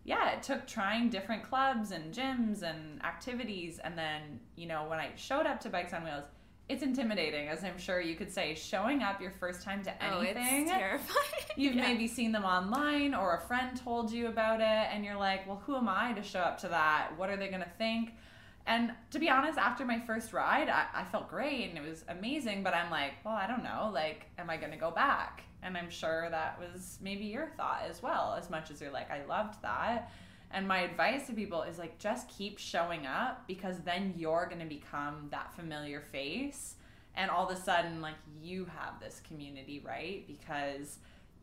[SPEAKER 1] yeah, it took trying different clubs and gyms and activities. And then, you know, when I showed up to Bikes on Wheels, it's intimidating, as I'm sure you could say. Showing up your first time to anything,
[SPEAKER 2] oh, it's terrifying.
[SPEAKER 1] You've yeah. maybe seen them online, or a friend told you about it, and you're like, "Well, who am I to show up to that? What are they gonna think?" And to be honest, after my first ride, I, I felt great and it was amazing. But I'm like, well, I don't know. Like, am I gonna go back? And I'm sure that was maybe your thought as well, as much as you're like, I loved that. And my advice to people is like, just keep showing up because then you're going to become that familiar face. And all of a sudden, like, you have this community, right? Because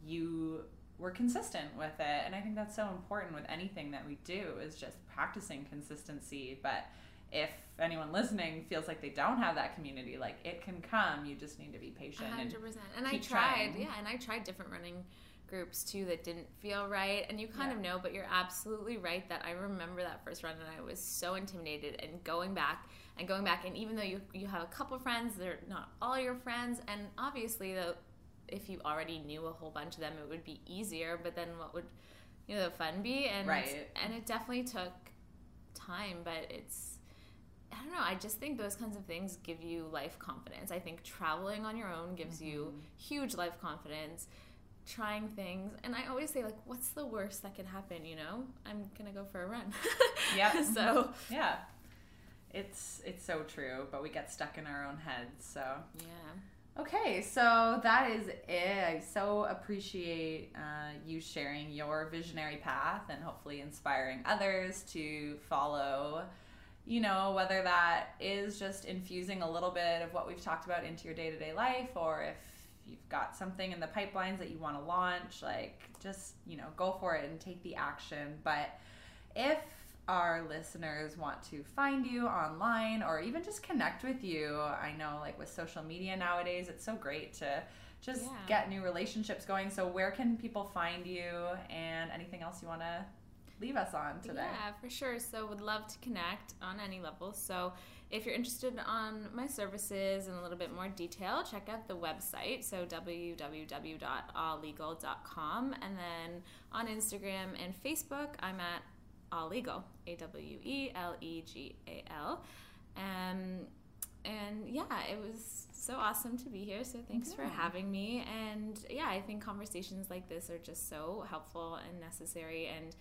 [SPEAKER 1] you were consistent with it. And I think that's so important with anything that we do is just practicing consistency. But if anyone listening feels like they don't have that community, like it can come. You just need to be patient. 100%. And,
[SPEAKER 2] and I tried, trying. yeah, and I tried different running groups too that didn't feel right. And you kind yeah. of know, but you're absolutely right that I remember that first run and I was so intimidated and going back and going back. And even though you, you have a couple friends, they're not all your friends. And obviously, the, if you already knew a whole bunch of them, it would be easier. But then what would, you know, the fun be? And,
[SPEAKER 1] right.
[SPEAKER 2] and it definitely took time, but it's, I don't know. I just think those kinds of things give you life confidence. I think traveling on your own gives mm-hmm. you huge life confidence. Trying things, and I always say like, "What's the worst that could happen?" You know, I'm gonna go for a run.
[SPEAKER 1] yeah.
[SPEAKER 2] so
[SPEAKER 1] yeah, it's it's so true. But we get stuck in our own heads. So
[SPEAKER 2] yeah.
[SPEAKER 1] Okay, so that is it. I so appreciate uh, you sharing your visionary path and hopefully inspiring others to follow you know, whether that is just infusing a little bit of what we've talked about into your day to day life, or if you've got something in the pipelines that you want to launch, like just, you know, go for it and take the action. But if our listeners want to find you online or even just connect with you, I know like with social media nowadays, it's so great to just yeah. get new relationships going. So, where can people find you and anything else you want to leave us on today.
[SPEAKER 2] Yeah, for sure. So would love to connect on any level. So if you're interested on my services in a little bit more detail, check out the website. So www.awelegal.com. And then on Instagram and Facebook, I'm at Awelegal, A W E L E G A L. Um, and yeah, it was so awesome to be here. So thanks yeah. for having me. And yeah, I think conversations like this are just so helpful and necessary. And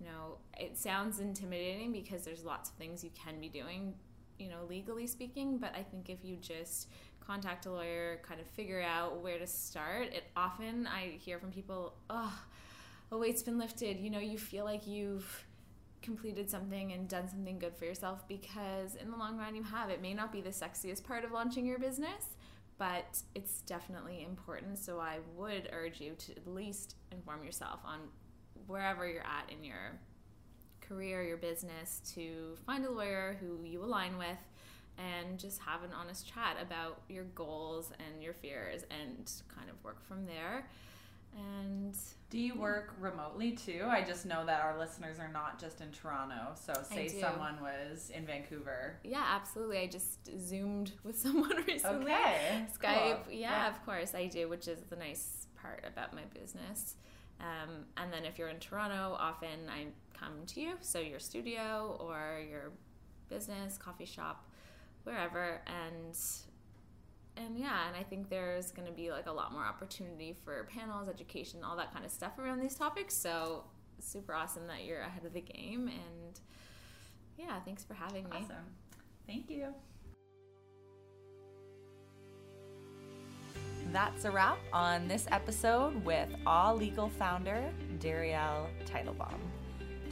[SPEAKER 2] you know, it sounds intimidating because there's lots of things you can be doing, you know, legally speaking, but I think if you just contact a lawyer, kind of figure out where to start, it often I hear from people, oh, a weight's been lifted, you know, you feel like you've completed something and done something good for yourself because in the long run you have. It may not be the sexiest part of launching your business, but it's definitely important. So I would urge you to at least inform yourself on wherever you're at in your career, your business, to find a lawyer who you align with and just have an honest chat about your goals and your fears and kind of work from there. And
[SPEAKER 1] do you work remotely too? I just know that our listeners are not just in Toronto. So, say someone was in Vancouver.
[SPEAKER 2] Yeah, absolutely. I just zoomed with someone recently. Okay. Skype. Cool. Yeah, yeah, of course I do, which is the nice part about my business. Um, and then if you're in Toronto, often I come to you, so your studio or your business, coffee shop, wherever, and and yeah, and I think there's going to be like a lot more opportunity for panels, education, all that kind of stuff around these topics. So super awesome that you're ahead of the game, and yeah, thanks for having me.
[SPEAKER 1] Awesome, thank you. That's a wrap on this episode with Awe Legal founder Darielle Teitelbaum.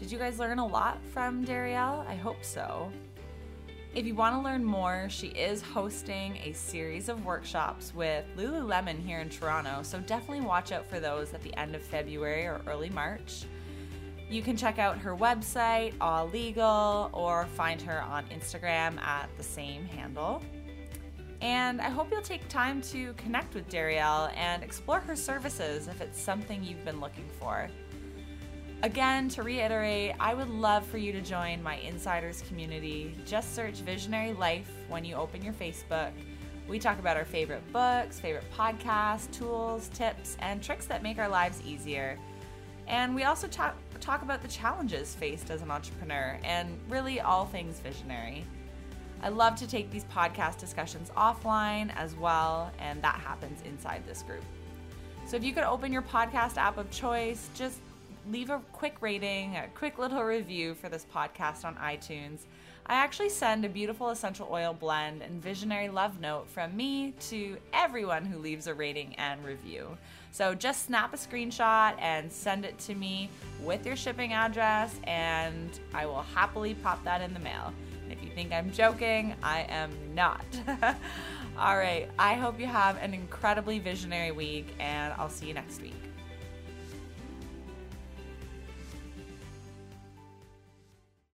[SPEAKER 1] Did you guys learn a lot from Darielle? I hope so. If you want to learn more, she is hosting a series of workshops with Lululemon here in Toronto, so definitely watch out for those at the end of February or early March. You can check out her website, Awe Legal, or find her on Instagram at the same handle. And I hope you'll take time to connect with Darielle and explore her services if it's something you've been looking for. Again, to reiterate, I would love for you to join my insiders community. Just search Visionary Life when you open your Facebook. We talk about our favorite books, favorite podcasts, tools, tips, and tricks that make our lives easier. And we also talk, talk about the challenges faced as an entrepreneur and really all things visionary. I love to take these podcast discussions offline as well, and that happens inside this group. So if you could open your podcast app of choice, just leave a quick rating, a quick little review for this podcast on iTunes. I actually send a beautiful essential oil blend and visionary love note from me to everyone who leaves a rating and review. So just snap a screenshot and send it to me with your shipping address, and I will happily pop that in the mail. If you think I'm joking, I am not. All right, I hope you have an incredibly visionary week, and I'll see you next week.